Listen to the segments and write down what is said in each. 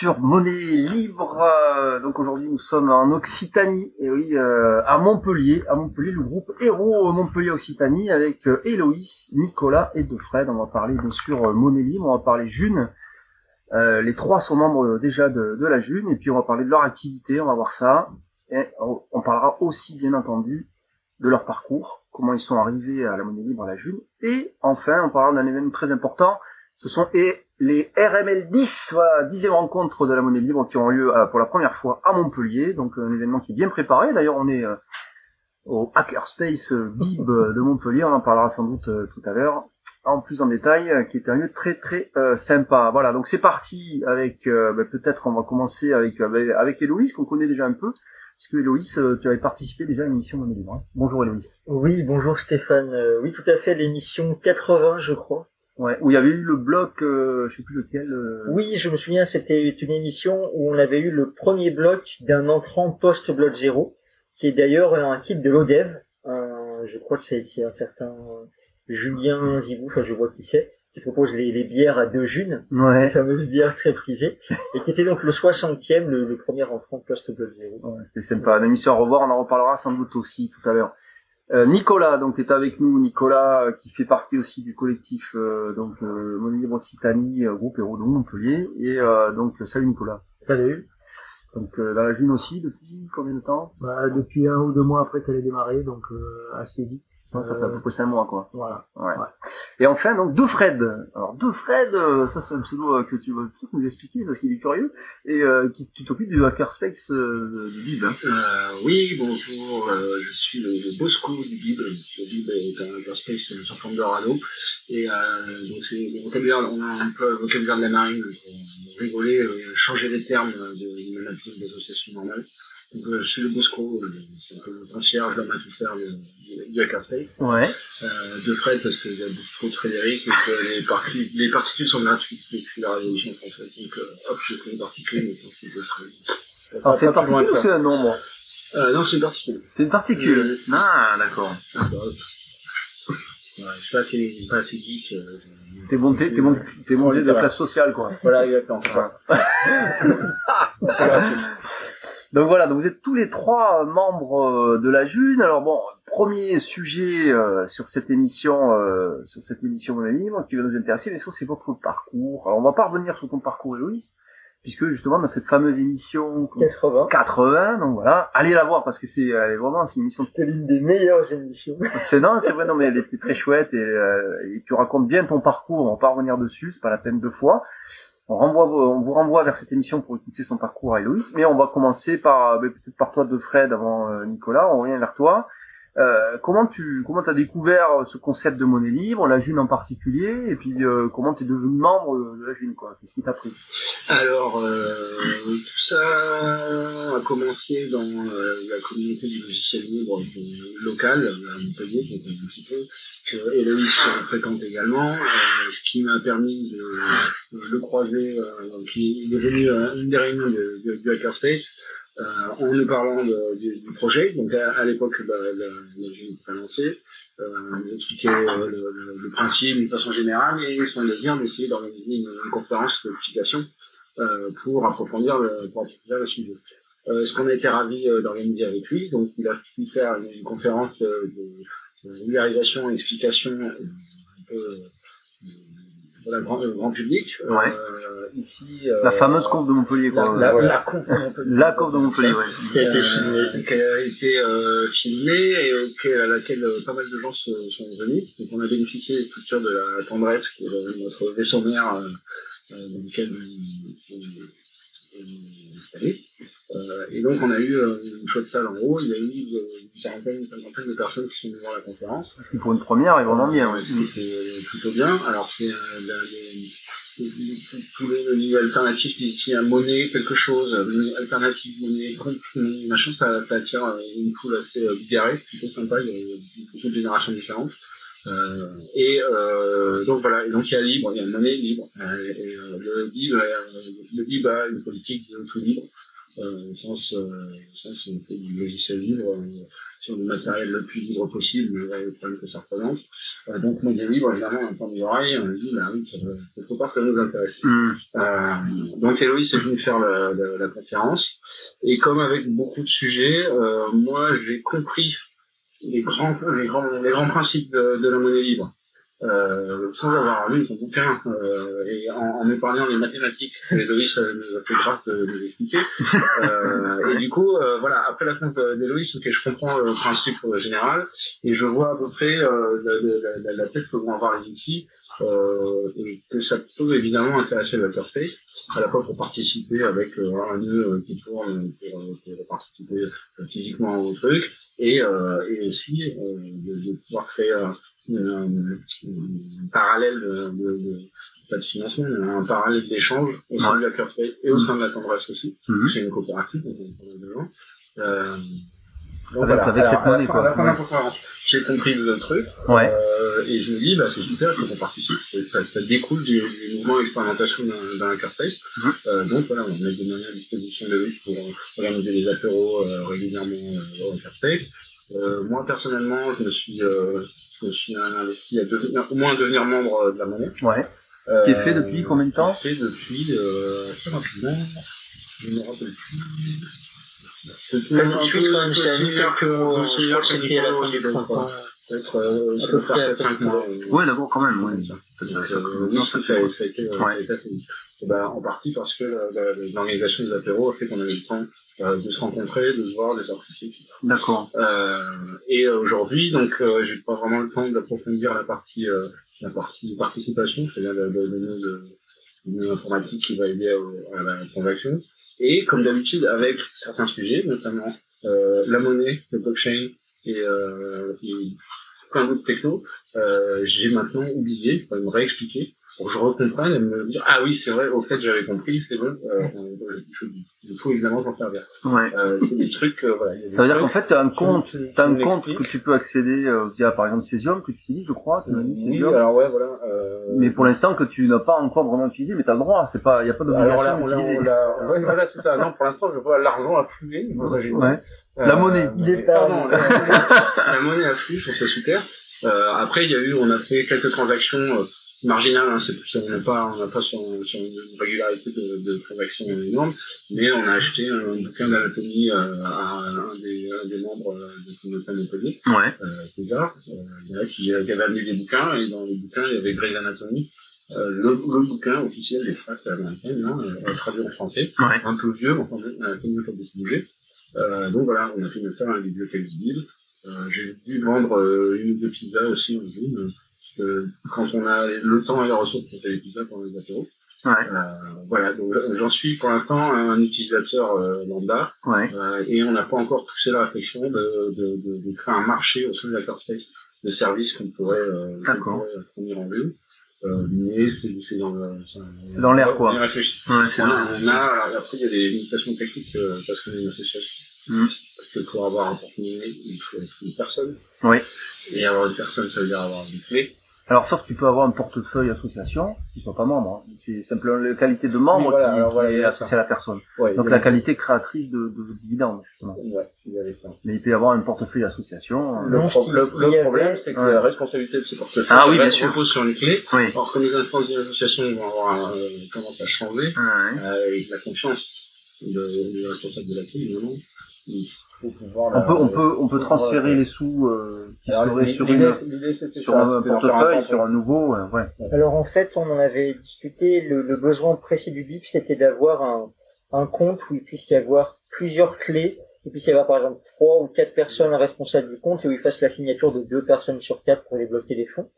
sur Monnaie Libre. Euh, donc aujourd'hui nous sommes en Occitanie, et oui, euh, à Montpellier, à Montpellier, le groupe Héros Montpellier Occitanie avec euh, Nicolas et Defred. On va parler bien sûr Monnaie Libre, on va parler June. les trois sont membres déjà de, de, la June, et puis on va parler de leur activité, on va voir ça. Et on parlera aussi bien entendu de leur parcours, comment ils sont arrivés à la Monnaie Libre à la June. Et enfin, on parlera d'un événement très important, ce sont les RML 10, voilà, dixième rencontre de la monnaie libre qui ont lieu euh, pour la première fois à Montpellier. Donc un événement qui est bien préparé. D'ailleurs, on est euh, au Hackerspace Bib de Montpellier. On en parlera sans doute euh, tout à l'heure en plus en détail, qui est un lieu très très sympa. Voilà, donc c'est parti avec, ben, peut-être on va commencer avec avec Héloïse qu'on connaît déjà un peu, puisque Héloïse, tu avais participé déjà à l'émission Monnaie Libre. Hein. Bonjour Héloïse. Oui, bonjour Stéphane. oui, tout à fait, l'émission 80, je crois. Ouais, où il y avait eu le bloc, euh, je sais plus lequel. Euh. Oui, je me souviens, c'était une émission où on avait eu le premier bloc d'un entrant post-bloc zéro, qui est d'ailleurs un type de l'ODEV. je crois que c'est un certain Julien Vivou, enfin je vois qui c'est, qui propose les, bières à deux junes, ouais. les fameuses bières très prisées, et qui était donc le 60e, le, premier entrant post-bloc zéro. Ouais, c'était sympa. Une émission à revoir, on en reparlera sans doute aussi tout à l'heure. Euh, Nicolas donc est avec nous, Nicolas euh, qui fait partie aussi du collectif euh, donc euh, Libre Occitanie, groupe Héros de Montpellier et donc salut Nicolas. Salut. Donc dans la June aussi depuis combien de temps? Bah, Depuis un ou deux mois après qu'elle ait démarré, donc assez vite. Ça fait à peu près cinq mois quoi. Voilà. Ouais. Et enfin donc deux Fred. Alors deux Fred, ça c'est un pseudo que tu vas peut-être nous expliquer parce qu'il est curieux et qui tu t'occupes du hackerspace du Bib. Hein. oui bonjour, je suis le, Bosco du Bib. Le Bib est un hackerspace sur forme de radeau et donc c'est le vocabulaire, on a un peu le vocabulaire de la marine pour rigoler, changer les termes de, du management des associations Donc, euh, chez le Bosco, euh, c'est un peu le concierge, l'homme à tout faire du, café. Ouais. Euh, de Fred, parce qu'il y a beaucoup trop de Frédéric, et que les, parties, les particules sont gratuites depuis la Révolution française. Donc, euh, hop, je fais une particule, mais c'est de Fred. Alors, c'est une particule ou c'est un nombre euh, Non, c'est une particule. C'est une particule euh, Ah, d'accord. Ah, bah, ouais, je suis pas assez, pas assez geek. Euh, T'es monté, t'es monté, t'es monté de classe sociale, quoi. Voilà, exactement. Donc voilà, donc vous êtes tous les trois membres euh, de la June. Alors bon, premier sujet euh, sur cette émission, euh, sur cette émission Mon Libre, qui va nous intéresser, bien sûr, c'est votre parcours. Alors on va pas revenir sur ton parcours, Héloïse, puisque justement dans cette fameuse émission 80, 80 donc voilà, allez la voir parce que c'est elle est vraiment c'est une émission c'est l'une des meilleures émissions. C'est non, c'est vrai non mais elle était très chouette et, et, tu racontes bien ton parcours, on va pas revenir dessus, c'est pas la peine deux fois. On, renvoie, on vous renvoie vers cette émission pour écouter son parcours à Héloïse, mais on va commencer par peut-être par toi de Fred avant euh, Nicolas, on revient vers toi. Euh, comment tu comment as découvert ce concept de monnaie libre, la June en particulier, et puis euh, comment tu es devenu membre de la June quoi? Qu'est-ce qui t'a pris? Alors tout ça a commencé dans la communauté du logiciel libre local à Montpellier, un petit peu que Héloïse fréquente également, ce qui m'a permis de, le croiser, qui est devenu une des réunions du Hackerspace. euh, en nous parlant de, du, projet. Donc à, l'époque, bah, la, la, lancé, euh, expliquer euh, le, le, principe d'une façon générale et son désir d'essayer d'organiser une, une, conférence d'explication euh, pour approfondir le, pour approfondir le sujet. Euh, ce qu'on a été ravis euh, d'organiser avec lui, donc il a pu faire une, conférence de, de, vulgarisation et explication un peu pour la grande, le grand public. Ouais. Euh, ici, euh, la fameuse courbe de Montpellier, quoi. La, la, la courbe de Montpellier. La courbe de Montpellier, ouais. Qui a été filmée, qui a été euh, filmée et auquel, à laquelle euh, pas mal de gens se, sont venus. Donc on a bénéficié des structures de la tendresse, qui est notre vaisseau mère, euh, euh, dans lequel on, on, on est installé. Euh, et donc on a eu euh, une chouette salle en haut, il y a eu euh, une cinquantaine de personnes qui sont voir la conférence. Parce que pour une première, ils vraiment bien. Ouais. C'était plutôt bien. Alors c'est tous les niveaux alternatifs ici à monnaie, quelque chose, alternative monnaie, machin, ça, ça attire une foule assez bigarrée, plutôt sympa, il y a beaucoup de générations différentes. Euh, et euh, donc voilà, et donc il y a libre, il y a une monnaie libre. Euh, et, le libre, le libre a une politique de tout libre euh, au sens, euh, sens du logiciel libre, sur du matériel le plus libre possible, malgré le problème que ça représente. Euh, donc, média libre, évidemment, en temps des oreilles, on a dit, bah oui, quelque part, ça nous intéresse. Hmm. Euh, donc, Héloïse est venue faire la, la, la conférence. Et comme avec beaucoup de sujets, euh, moi, j'ai compris les grands, les grands, les grands principes de, de la monnaie libre euh, sans avoir lu son bouquin euh, et en, en épargnant les mathématiques que Héloïse nous a fait grâce de nous expliquer. Euh, et du coup, euh, voilà, après la compte d'Héloïse, ok, je comprends le principe général et je vois à peu près euh, la, la, la, tête que vont avoir les outils euh, et que ça peut évidemment intéresser Hackerspace, à la fois pour participer avec euh, un nœud qui tourne pour, pour participer physiquement au truc et, et aussi de, de, pouvoir créer un, parallèle de, de, de, pas de financement, mais un parallèle d'échange au sein de la Curfait et au sein de la tendresse aussi. Mm C'est une coopérative, donc on a de gens. Euh, donc avec, voilà. avec cette Alors, monnaie, à quoi. la fin de la conférence, j'ai compris le truc. Ouais. Euh, et je me dis, bah, c'est super, il faut qu'on participe. Ça, ça découle du, du mouvement d'expérimentation d'un d'un hackerspace. Mhm. Euh, donc voilà, on met des moyens à disposition de lui pour organiser des apéros euh, régulièrement euh, au. Euh, moi, personnellement, je me suis, euh, je me suis investi à devenir, au moins à devenir membre de la monnaie. Ouais. Ce qui est fait depuis combien de temps Fait depuis, euh, assez rapidement. Je ne me rappelle plus. C'était un tout de peu, suite, quand même, c'est que, je crois que c'était à la fin du printemps. Peut-être, euh, À peu près, à peu 5 près. mois. Ouais, d'accord, quand même. Ouais. Ça, Ça, ça, euh, euh, ben, en partie parce que la- la- l'organisation des apéros a fait qu'on avait le temps euh, de se rencontrer, de se voir, de participer, etc. D'accord. Euh, et euh, aujourd'hui, donc, euh, j'ai pas vraiment le temps d'approfondir la partie, euh, la partie participation, c'est-à-dire le, de, informatique qui va aider à, à la transaction. Et comme d'habitude, avec certains sujets, notamment euh, la monnaie, le blockchain et, euh, et plein d'autres technos, euh, j'ai maintenant oublié, il faut me réexpliquer pour que je recomprenne et me dire ah oui c'est vrai au fait j'avais compris c'est bon euh, il faut évidemment s'en servir Ouais. euh, c'est des trucs euh, voilà il des Ça veut dire qu'en fait, tu as un compte, tu- tu t'as un compte que tu peux accéder euh, via, par exemple, Cesium, que tu utilises, je crois, tu m'as dit oui Cesium. alors ouais voilà euh, Mais pour l'instant, que tu n'as pas encore vraiment utilisé, mais t'as le droit, c'est pas, y a pas alors là, d'obligation on l'a- d'utiliser. ouais, voilà c'est ça non pour l'instant je vois l'argent affluer Ouais. Euh, La monnaie. Il est pas- pardon, la, la monnaie afflue, je trouve ça super. Euh, après, il y a eu, on a fait quelques transactions euh, marginales, hein, c'est on n'a pas, on n'a pas sur, sur une régularité de, de transactions énorme, mais on a acheté un bouquin d'anatomie euh, à un des, un des membres euh, de communauté Montpellier, Ouais. euh, César, euh, il y en a qui, qui avait amené des bouquins, et dans les bouquins, il y avait Grey's Anatomy, euh, le, le bouquin officiel des phrases américaines, hein, euh, traduit en français, Ouais. un peu vieux, mais enfin, on a connu comme des bouger. Euh, donc voilà, on a pu me faire un bibliothèque visible. Euh, j'ai dû vendre euh, une ou deux pizzas aussi en ligne, euh, quand on a le temps et les ressources pour faire les pizzas pendant les apéros. Ouais. Euh, voilà, donc euh, j'en suis pour l'instant un utilisateur euh, lambda, Ouais. euh, et on n'a pas encore poussé la réflexion de, de, de, de créer un marché au sein de la Space de services qu'on pourrait, fournir en vue. Euh, mais c'est dans l'air, quoi. on réfléchit. Ouais, a, après, il y a des limitations techniques parce qu'on est une association. Mm. Parce que pour avoir un porte-monnaie, il faut être une personne. Oui. Et avoir une personne, ça veut dire avoir une clé. Alors, sauf que tu peux avoir un portefeuille association, qui soit pas membre. hein. C'est simplement la qualité de membre voilà, qui, alors qui voilà, il y est associée à la personne. Ouais, Donc la a- qualité créatrice de, de dividendes, justement. Ouais, il y avait ça. Mais il peut y avoir un portefeuille association. euh, Le, Non, pro- ce le, qu'il le y avait- problème, c'est que Ouais. la responsabilité de ces portefeuilles Ah oui, bien reste- sûr. repose sur une clé. Oui. Alors que les instances d'une association vont avoir euh, tendance à changer, Ouais. euh, avec la confiance de, du responsable de la clé, évidemment, pouvoir... On peut, on peut, on peut Ouais. transférer les sous euh, qui Alors, seraient sur une, sur ça, un portefeuille, un sur un nouveau. euh, ouais. Alors en fait, on en avait discuté, le, le besoin précis du BIP, c'était d'avoir un, un compte où il puisse y avoir plusieurs clés, il puisse y avoir par exemple trois ou quatre personnes responsables du compte et où il fasse la signature de deux personnes sur quatre pour débloquer les fonds.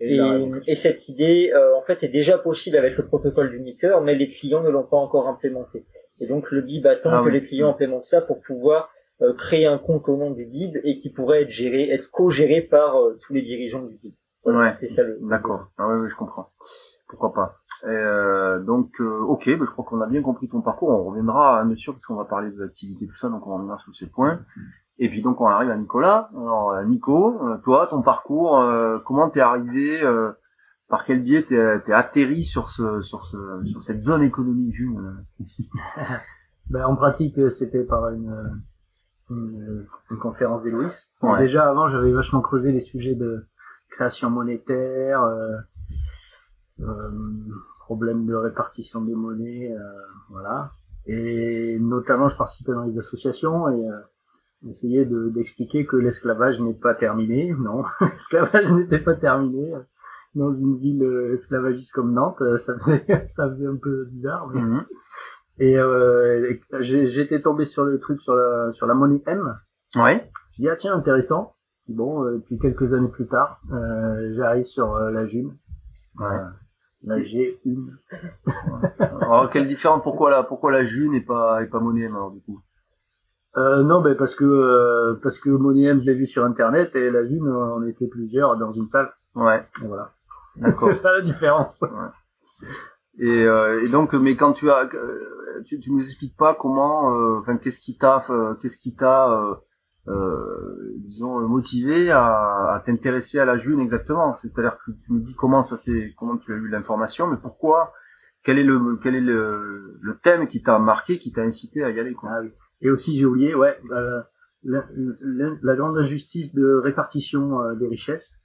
Et, et cette idée, euh, en fait, est déjà possible avec le protocole d'Uniteur, mais les clients ne l'ont pas encore implémenté. Et donc le BIB attend Ah que oui. les clients implémentent ça pour pouvoir euh, créer un compte au nom du BIB et qui pourrait être géré, être co-géré par euh, tous les dirigeants du BIB. Ouais. C'est ça le. D'accord. Ah oui, oui, je comprends. Pourquoi pas. Et, euh, donc, euh, ok, bah, je crois qu'on a bien compris ton parcours. On reviendra à monsieur parce qu'on va parler de l'activité tout ça, donc on reviendra sur ces points. Et puis donc on arrive à Nicolas. Alors Nico, toi, ton parcours, euh, comment t'es arrivé, euh, par quel biais t'es t'es atterri sur ce, sur ce, sur cette zone économique Jules Ben, en pratique, c'était par une, une, une conférence d'Héloïse. Ouais. Déjà avant, j'avais vachement creusé les sujets de création monétaire, euh, euh, problème de répartition des monnaies, euh, voilà. Et notamment, je participais dans les associations et euh, essayais de- d'expliquer que l'esclavage n'est pas terminé. Non, l'esclavage n'était pas terminé. Dans une ville esclavagiste comme Nantes, ça faisait, ça faisait un peu bizarre. mais- Mhm. Et euh, et j'étais tombé sur le truc sur la sur la monnaie M. Ouais. Je dis ah tiens intéressant. Bon, euh, puis quelques années plus tard, euh, j'arrive sur euh, la June. Ouais. La G1. Alors, quelle différence? Pourquoi la pourquoi la June et pas et pas monnaie alors du coup? Euh, non, ben parce que euh, parce que monnaie M, je l'ai vu sur internet et la June, on était plusieurs dans une salle. Ouais. Et voilà. C'est ça la différence. Et, euh, et donc, mais quand tu as, euh, tu, tu nous expliques pas comment, euh, enfin, qu'est-ce qui t'a, qu'est-ce qui t'a, euh, disons, motivé à, à t'intéresser à la June exactement? C'est-à-dire que tu nous dis comment ça c'est, comment tu as eu l'information, mais pourquoi, quel est le, quel est le, le thème qui t'a marqué, qui t'a incité à y aller, quoi? Ah oui. Et aussi j'ai oublié, ouais, euh, la, la, la grande injustice de répartition des richesses.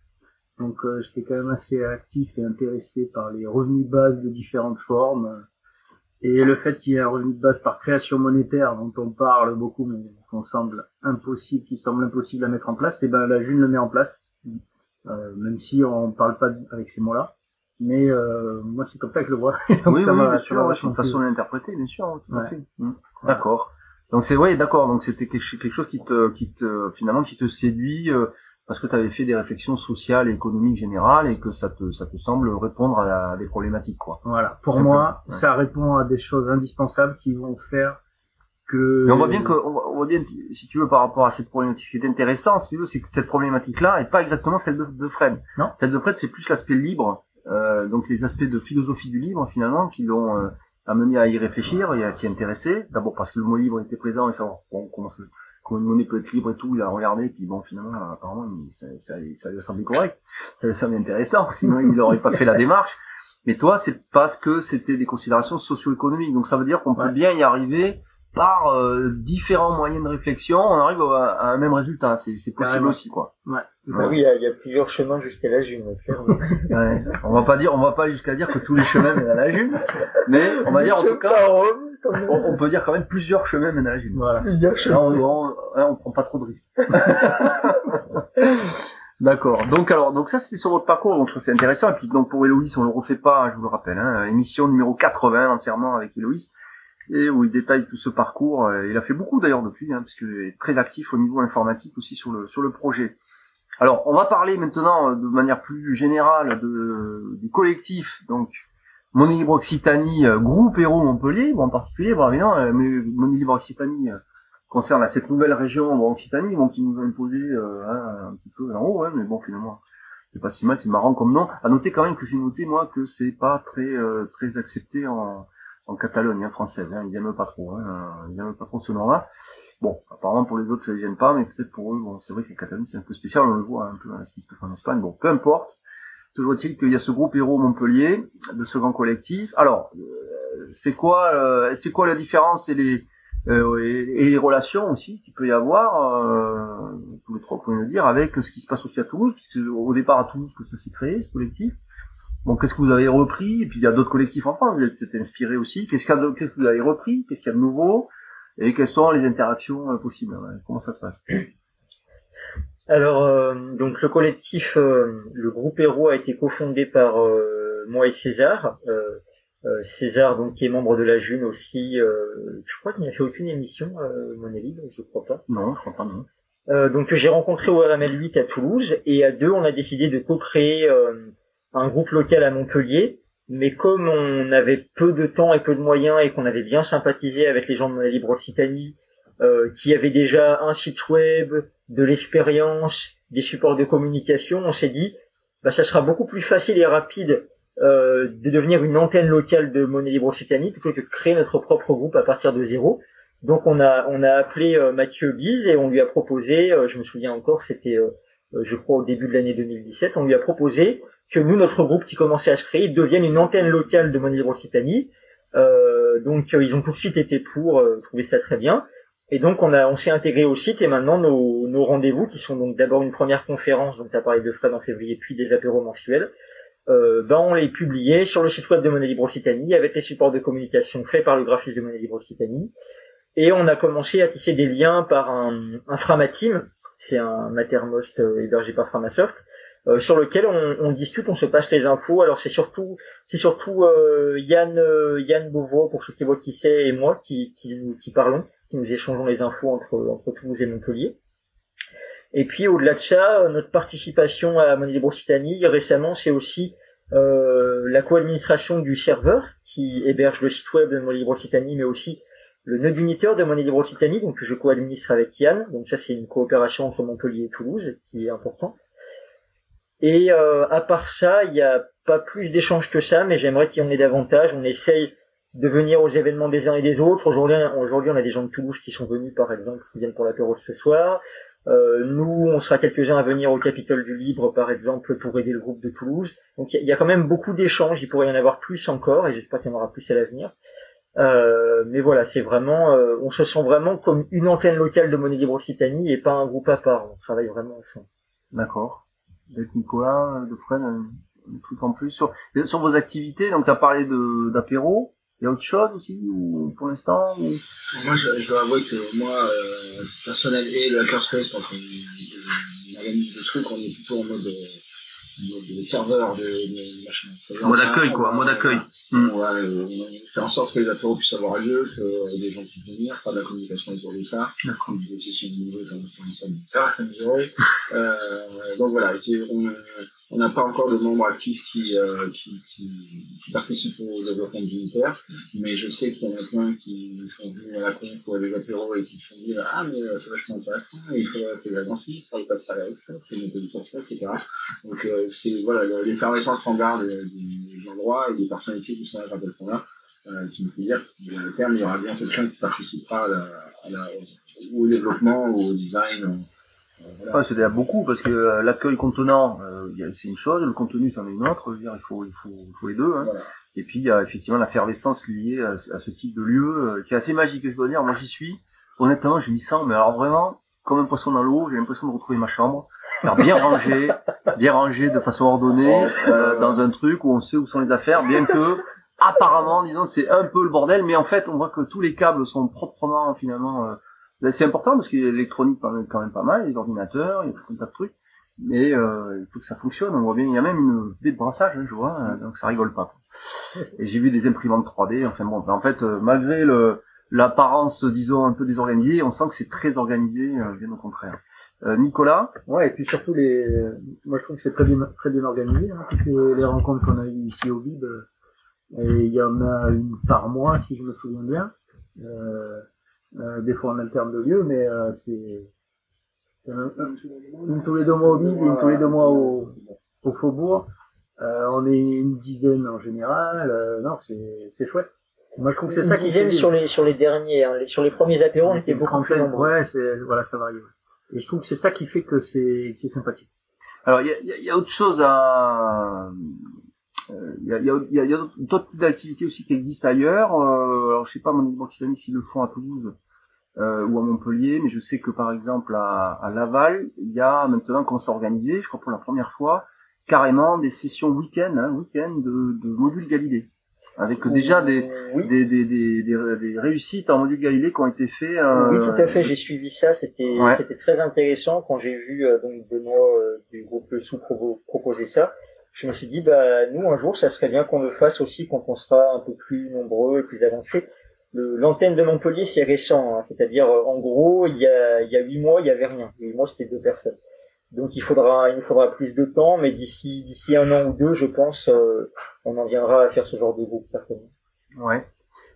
Donc euh, j'étais quand même assez actif et intéressé par les revenus de base de différentes formes. Et le fait qu'il y ait un revenu de base par création monétaire dont on parle beaucoup mais qu'on semble impossible, qui semble impossible à mettre en place, et ben la June le met en place. Euh, même si on parle pas avec ces mots-là. Mais euh, moi c'est comme ça que je le vois. Donc, oui, ça oui, bien sûr, c'est une façon d'interpréter, bien sûr, tout à fait. Mm. D'accord. Donc c'est ouais, d'accord. Donc c'était quelque quelque chose qui te, qui te, finalement, qui te séduit euh, parce que tu avais fait des réflexions sociales et économiques générales et que ça te, ça te semble répondre à, des problématiques, quoi. Voilà. Pour moi, ouais. ça répond à des choses indispensables qui vont faire que. Mais on voit bien que, on voit- on bien, si tu veux, par rapport à cette problématique, ce qui est intéressant, si tu veux, c'est que cette problématique-là est pas exactement celle de, de Fred. Non. Celle de Fred, c'est plus l'aspect libre, euh, donc les aspects de philosophie du libre, finalement, qui l'ont euh, amené à y réfléchir et à s'y intéresser. D'abord parce que le mot libre était présent et savoir bon, comment, ça- comment une monnaie peut être libre et tout, il a regardé, puis bon, finalement, apparemment, il- ça, ça, ça lui a semblé correct. Ça lui a semblé intéressant, sinon il n'aurait pas fait la démarche. Mais toi, c'est parce que c'était des considérations socio-économiques. Donc ça veut dire qu'on peut bien y arriver par euh, différents moyens de réflexion, on arrive à, à un même résultat. C'est c'est possible Carrément. aussi, quoi. Ouais. Bah oui, il y, a- il y a plusieurs chemins jusqu'à la June, clairement. Ouais. On va pas dire, on va pas jusqu'à dire que tous les chemins mènent à la June, mais on va dire en tout cas, on, on peut dire quand même plusieurs chemins mènent à la June. Voilà. Plusieurs Là, chemins. on, on, hein, on prend pas trop de risques. D'accord. Donc alors, donc ça c'était sur votre parcours, donc je trouve que c'est intéressant. Et puis donc pour Héloïse, on le refait pas, je vous le rappelle, hein, émission numéro 80 entièrement avec Héloïse, et où il détaille tout ce parcours. Euh, Il a fait beaucoup d'ailleurs depuis, hein, puisqu'il est très actif au niveau informatique aussi sur le sur le projet. Alors on va parler maintenant euh, de manière plus générale de, du collectif, donc Monnaie Libre Occitanie, euh, groupe Héros Montpellier, bon, en particulier, bon euh, mais Libre Occitanie euh, concerne à cette nouvelle région bon, Occitanie, bon, qui nous a imposé euh, hein, un petit peu en haut, hein, mais bon finalement c'est pas si mal, c'est marrant comme nom. À noter quand même que j'ai noté moi que c'est pas très euh, très accepté en, en Catalogne hein, française, hein, ils aiment pas trop, hein, ils aiment pas trop ce nom-là. Bon, apparemment pour les autres ils aiment pas, mais peut-être pour eux, bon c'est vrai que la Catalogne c'est un peu spécial, on le voit un peu hein, ce qui se fait en Espagne. Bon, peu importe. Toujours est-il qu'il y a ce groupe Héros Montpellier de ce grand collectif. Alors, euh, c'est quoi, euh, c'est quoi la différence et les euh, et, les relations aussi qu'il peut y avoir, euh, tous les trois, vous pouvez nous dire, avec ce qui se passe aussi à Toulouse, puisque au départ à Toulouse que ça s'est créé, ce collectif? Bon, qu'est-ce que vous avez repris? Et puis il y a d'autres collectifs en France, vous avez peut-être inspiré aussi. Qu'est-ce qu'il y a de- qu'est-ce que vous avez repris? Qu'est-ce qu'il y a de nouveau? Et quelles sont les interactions euh, possibles? Comment ça se passe? Alors, euh, donc le collectif, euh, le groupe Héros a été cofondé par moi et César. César, donc qui est membre de la June aussi, je crois qu'il n'a fait aucune émission, Monnaie Libre, je crois pas. Non, je crois pas, non. Euh, donc que j'ai rencontré au RML 8 à Toulouse et à deux on a décidé de co-créer euh, un groupe local à Montpellier. Mais comme on avait peu de temps et peu de moyens et qu'on avait bien sympathisé avec les gens de Monnaie Libre Occitanie, euh, qui avaient déjà un site web, de l'expérience, des supports de communication, on s'est dit, bah, ça sera beaucoup plus facile et rapide euh, de devenir une antenne locale de Monnaie Libre Occitanie plutôt que de créer notre propre groupe à partir de zéro. Donc on a on a appelé euh, Mathieu Bise et on lui a proposé, euh, je me souviens encore, c'était euh, je crois au début de l'année 2017, on lui a proposé que nous notre groupe qui commençait à se créer devienne une antenne locale de Libre Occitanie. Euh, donc euh, ils ont tout de suite été pour, euh, trouvé ça très bien. Et donc on a on s'est intégré au site et maintenant nos, nos rendez-vous qui sont donc d'abord une première conférence donc à parlé de Fred en février puis des apéros mensuels euh, ben on les publiait sur le site web de Monnaie Libre Occitanie avec les supports de communication faits par le graphiste de Monnaie Libre Occitanie et on a commencé à tisser des liens par un, un Framateam c'est un Mattermost euh, hébergé par Framasoft euh, sur lequel on, discute, on se passe les infos. Alors c'est surtout, c'est surtout euh, Yann, euh, Yann pour ceux qui voient qui c'est et moi qui, qui, qui parlons qui nous échangeons les infos entre, entre Toulouse et Montpellier. Et puis au-delà de ça, euh, notre participation à Monnaie Libre Occitanie, récemment, c'est aussi la co-administration du serveur qui héberge le site web de Monnaie Libre Occitanie, mais aussi le nœud d'uniteur de Monnaie Libre Occitanie, donc que je co-administre avec Yann. Donc ça, c'est une coopération entre Montpellier et Toulouse qui est importante. Et euh, à part ça, il n'y a pas plus d'échanges que ça, mais j'aimerais qu'il y en ait davantage. On essaye de venir aux événements des uns et des autres. Aujourd'hui, on a des gens de Toulouse qui sont venus, par exemple, qui viennent pour l'apéro ce soir. Euh, nous, on sera quelques-uns à venir au Capitole du Libre, par exemple, pour aider le groupe de Toulouse. Donc, il y, a quand même beaucoup d'échanges. Il pourrait y en avoir plus encore, et j'espère qu'il y en aura plus à l'avenir. Euh, mais voilà, c'est vraiment, euh, on se sent vraiment comme une antenne locale de Monnaie Libre Occitanie et pas un groupe à part. On travaille vraiment ensemble. D'accord. Avec Nicolas, de Fred, un, un truc en plus sur, sur vos activités. Donc, tu as parlé de d'apéro. Il y a autre chose aussi ou pour l'instant ou... Moi, je, dois avouer que moi, euh, personnel et le Hackerspace, quand on, on organise des trucs, on est plutôt en mode, de serveur, de, de machin. En mode accueil, quoi, en mode accueil. Mm. Ouais, euh, on fait en sorte que les apéros puissent avoir lieu, que euh, des gens puissent venir, faire de la communication autour de ça. D'accord. Des sessions de niveau, comme ça, ça, euh, donc voilà, on, on n'a pas encore de membres actifs qui, euh, qui, qui, qui, participent au développement du mais je sais qu'il y en a plein qui sont venus à la con pour les apéros et qui se sont dit Ah, mais euh, c'est vachement intéressant, il faudrait que l'agency, ça ne pas de ça c'est une position etc. Donc, euh, c'est voilà, l'effervescence en garde des, des endroits et des personnalités qui sont là elles sont là, euh, qui me fait dire qu'à terme, il y aura bien quelqu'un qui participera à la, à la, au développement, au design. Voilà. C'est déjà beaucoup parce que euh, l'accueil contenant, euh, c'est une chose, le contenu c'en est une autre. Je veux dire, il faut, il faut, il faut les deux. Hein. Voilà. Et puis il y a effectivement l'effervescence liée à, à, ce type de lieu euh, qui est assez magique. Je dois dire, moi j'y suis. Honnêtement, je m'y sens, mais alors vraiment comme un poisson dans l'eau. J'ai l'impression de retrouver ma chambre, faire bien rangé, bien rangé de façon ordonnée euh, dans un truc où on sait où sont les affaires, bien que apparemment, disons, c'est un peu le bordel, mais en fait, on voit que tous les câbles sont proprement finalement c'est important parce qu'il y a l'électronique quand même pas mal, les ordinateurs, il y a tout un tas de trucs. Mais euh, il faut que ça fonctionne. On voit bien, il y a même une baie de brassage, hein, je vois, hein, donc ça rigole pas. Et j'ai vu des imprimantes 3D. Enfin bon, en fait, euh, malgré le l'apparence, disons, un peu désorganisée, on sent que c'est très organisé, euh, bien au contraire. Euh, Nicolas Ouais, et puis surtout les, moi je trouve que c'est très bien, très bien organisé. Hein, toutes les, les rencontres qu'on a eues ici au VIB, et il y en a une par mois, si je me souviens bien. Euh, euh, des fois on alterne de lieu, mais euh, c'est une tous les deux mois au Ville, une tous les deux mois au, au Faubourg. Euh, on est une dizaine en général. Euh, non, c'est chouette. Moi, je trouve que c'est ça qui j'aime sur les sur les derniers, hein. sur les premiers apéros, on était beaucoup plus nombreux. Ouais, c'est voilà, ça varie. Et je trouve que c'est ça qui fait que c'est c'est sympathique. Alors, il y a, y, y a, autre chose à il euh, y a, y a, y a d'autres types d'activités aussi qui existent ailleurs. Euh, alors je sais pas mon Occitanie s'ils le font à Toulouse euh, ou à Montpellier, mais je sais que par exemple à, à Laval, il y a maintenant qu'on s'est organisé, je crois pour la première fois, carrément des sessions week-end, hein, week-end de, de module Galilée avec déjà des, oui. des, des, des, des, réussites en module Galilée qui ont été faits. Euh... Oui, tout à fait, j'ai suivi ça, c'était ouais. c'était très intéressant quand j'ai vu euh, donc Benoît euh, du groupe Le Sous proposer ça je me suis dit, bah, nous, un jour, ça serait bien qu'on le fasse aussi quand on sera un peu plus nombreux et plus avancés. L'antenne de Montpellier, c'est récent, hein, c'est-à-dire, en gros, il y a, il y a huit mois, il y avait rien. Huit mois, c'était deux personnes. Donc, il faudra, il nous faudra plus de temps, mais d'ici, d'ici un an ou deux, je pense, euh, on en viendra à faire ce genre de groupe, certainement. Ouais.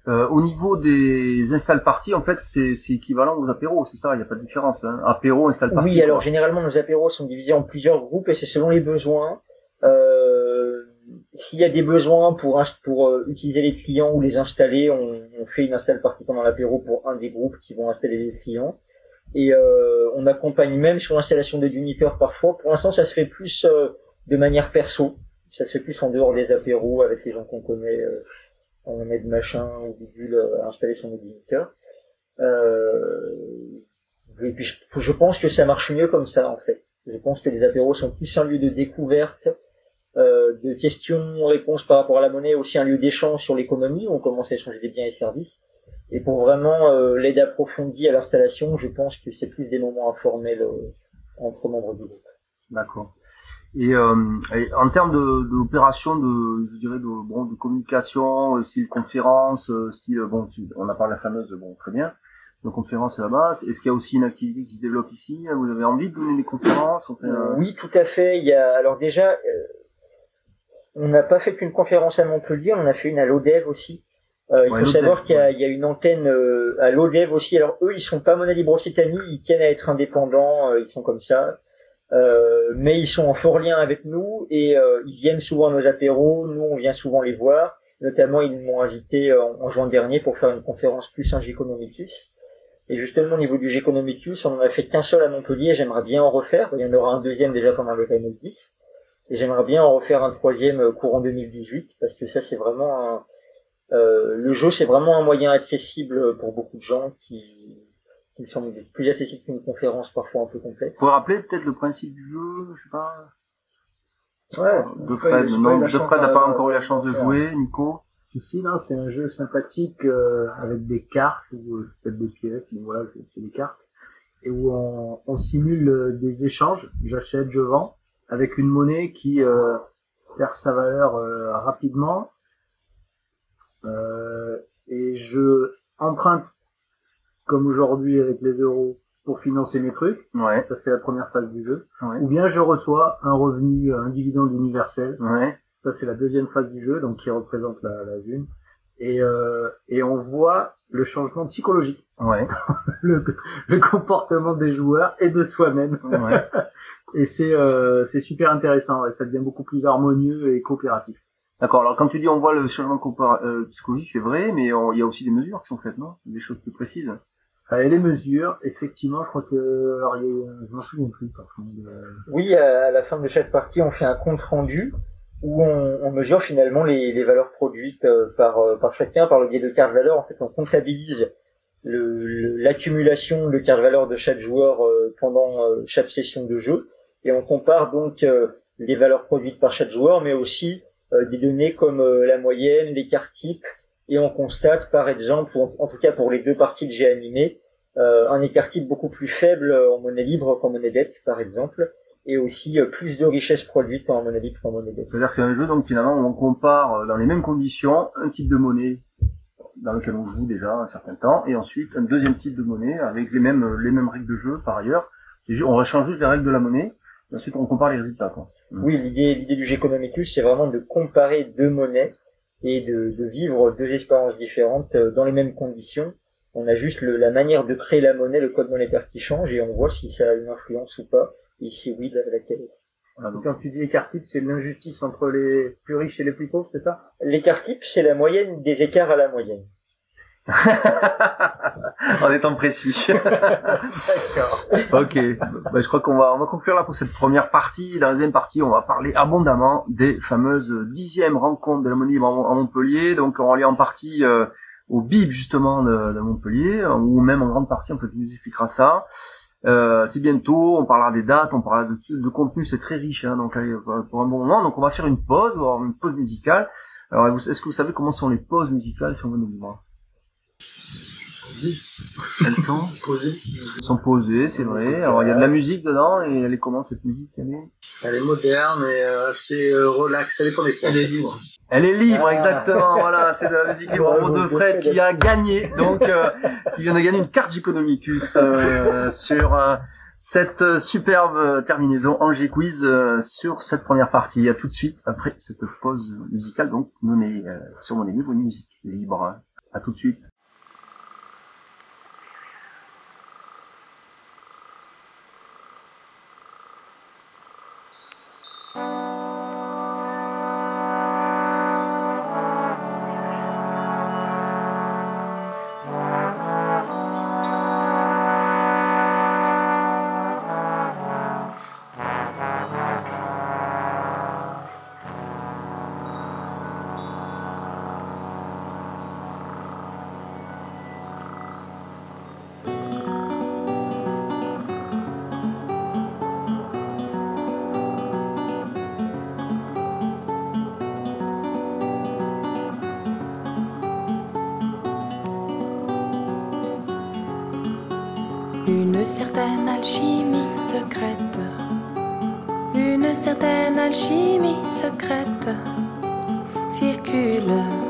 Euh, au niveau des install parties, en fait, c'est équivalent aux apéros, c'est ça, il n'y a pas de différence. Hein. Apéro, install party. Oui, alors généralement, nos apéros sont divisés en plusieurs groupes et c'est selon les besoins. Euh, S'il y a des besoins pour, pour euh, utiliser les clients ou les installer, on, on fait une install partie pendant l'apéro pour un des groupes qui vont installer les clients. Et euh, on accompagne même sur l'installation des uniteurs parfois. Pour l'instant, ça se fait plus euh, de manière perso. Ça se fait plus en dehors des apéros avec les gens qu'on connaît. on aide machin ou bidule à installer son. Euh, et puis je, je pense que ça marche mieux comme ça en fait. Je pense que les apéros sont plus un lieu de découverte, euh, de questions-réponses par rapport à la monnaie, aussi un lieu d'échange sur l'économie où on commence à échanger des biens et services. Et pour vraiment euh, l'aide approfondie à l'installation, je pense que c'est plus des moments informels euh, entre membres du groupe. D'accord. Et, et en termes de d'opération de, je dirais de bon de communication, style conférence, style bon, tu- on a parlé de la fameuse bon très bien, de conférence là-bas. Est-ce qu'il y a aussi une activité qui se développe ici? Vous avez envie de donner des conférences? Oui, tout à fait. Il y a alors déjà, on n'a pas fait qu'une conférence à Montpellier, on a fait une à l'ODEV aussi. Euh, il Ouais, faut savoir qu'il y, ouais. y a une antenne euh, à l'ODEV aussi. Alors eux, ils sont pas Monnaie Libre Occitanie, ils tiennent à être indépendants, euh, ils sont comme ça. Euh, mais ils sont en fort lien avec nous et euh, ils viennent souvent à nos apéros. Nous, on vient souvent les voir. Notamment, ils m'ont invité en, en juin dernier pour faire une conférence plus un Géconomicus. Et justement, au niveau du Géconomicus, on en a fait qu'un seul à Montpellier. J'aimerais bien en refaire. Il y en aura un deuxième déjà pendant le 2010. Et j'aimerais bien en refaire un troisième euh, courant 2018 parce que ça, c'est vraiment un, euh, le jeu, c'est vraiment un moyen accessible pour beaucoup de gens qui, qui me semble plus accessible qu'une conférence parfois un peu complexe. Faut rappeler peut-être le principe du jeu, je sais pas. Ouais. De Fred, non, de Fred n'a pas encore eu la chance de jouer, Nico. Ici, c'est un jeu sympathique euh, avec des cartes ou euh, peut-être des pièces, mais voilà, c'est des cartes et où on, on simule euh, des échanges. J'achète, je vends avec une monnaie qui euh, perd sa valeur euh, rapidement Euh, et je emprunte comme aujourd'hui avec les euros pour financer mes trucs. Ouais, Ça c'est la première phase du jeu. ouais, Ou bien je reçois un revenu, un dividende universel ouais. ça, c'est la deuxième phase du jeu, donc qui représente la, la une. Et, euh, et on voit le changement psychologique, Ouais, le, le comportement des joueurs et de soi-même. ouais. Et c'est euh, c'est super intéressant, et ça devient beaucoup plus harmonieux et coopératif. D'accord. Alors quand tu dis on voit le changement euh, psychologique, c'est vrai, mais il y a aussi des mesures qui sont faites, non? Des choses plus précises? Euh, Et les mesures, effectivement, je crois que... Alors, il y a, je m'en souviens plus, par contre. de- Oui, à la fin de chaque partie, on fait un compte rendu où on, on mesure finalement les, les valeurs produites euh, par, euh, par chacun par le biais de cartes valeurs. En fait, on comptabilise le- le- l'accumulation de cartes valeurs de chaque joueur pendant chaque session de jeu et on compare donc euh, les valeurs produites par chaque joueur, mais aussi euh, des données comme euh, la moyenne, les cartes types et on constate par exemple, en, tout cas pour les deux parties que j'ai animées, un écart type beaucoup plus faible en monnaie libre qu'en monnaie dette par exemple et aussi plus de richesses produites en monnaie libre qu'en monnaie dette. C'est-à-dire que c'est un jeu donc finalement on compare dans les mêmes conditions un type de monnaie dans lequel on joue déjà un certain temps et ensuite un deuxième type de monnaie avec les mêmes les mêmes règles de jeu par ailleurs. On rechange juste les règles de la monnaie ensuite on compare les résultats. Quoi. Oui, l'idée, l'idée du Géconomicus, c'est vraiment de comparer deux monnaies et de, de vivre deux expériences différentes euh, dans les mêmes conditions. On a juste le- la manière de créer la monnaie, le code monétaire qui change et on voit si ça a une influence ou pas. Et si oui, la- laquelle. Voilà, donc, Quand tu dis écart type, c'est l'injustice entre les plus riches et les plus pauvres, c'est ça? L'écart type, c'est la moyenne des écarts à la moyenne. en étant précis. D'accord. ok, bah, je crois qu'on va on va conclure là pour cette première partie. Dans la deuxième partie, on va parler abondamment des fameuses dixièmes rencontres de la monnaie à Montpellier. Donc on va aller en partie euh, au BIB justement de, de Montpellier, ou même en grande partie, en fait, tu nous expliquera ça. Euh, c'est bientôt, on parlera des dates, on parlera de, de contenu, c'est très riche, hein, donc euh, pour un bon moment. Donc on va faire une pause, une pause musicale. Alors est-ce que vous savez comment sont les pauses musicales sur Monnaie Libre Elles sont Posé. Elles sont posées, c'est vrai. Alors il y a de la musique dedans et elle est comment cette musique elle est, Elle est moderne et euh, assez euh, relax. Ça dépend des Elle est libre. elle est libre, Ah. exactement. voilà, c'est de la musique libre. De Fred qui a gagné, donc euh, il vient de gagner une carte Giconomicus euh, sur euh, cette superbe terminaison Angers Quiz euh, sur cette première partie. À tout de suite après cette pause musicale, donc nommée euh, sur mon livre une musique libre. À tout de suite. Alchimie secrète, une certaine alchimie secrète circule.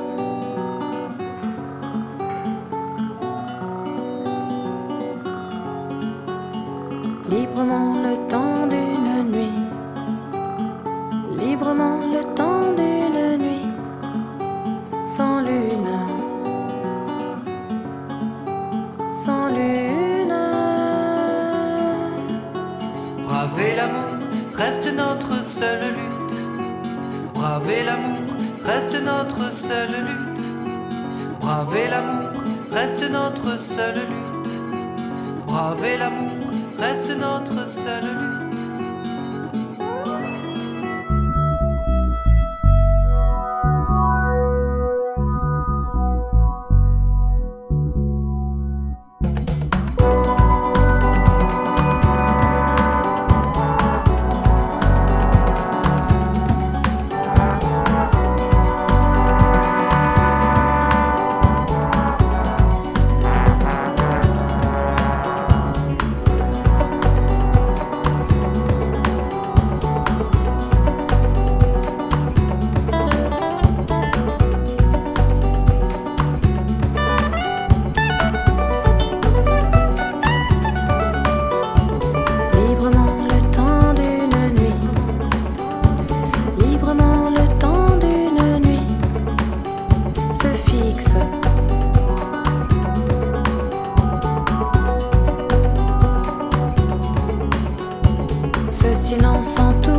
Silence en tout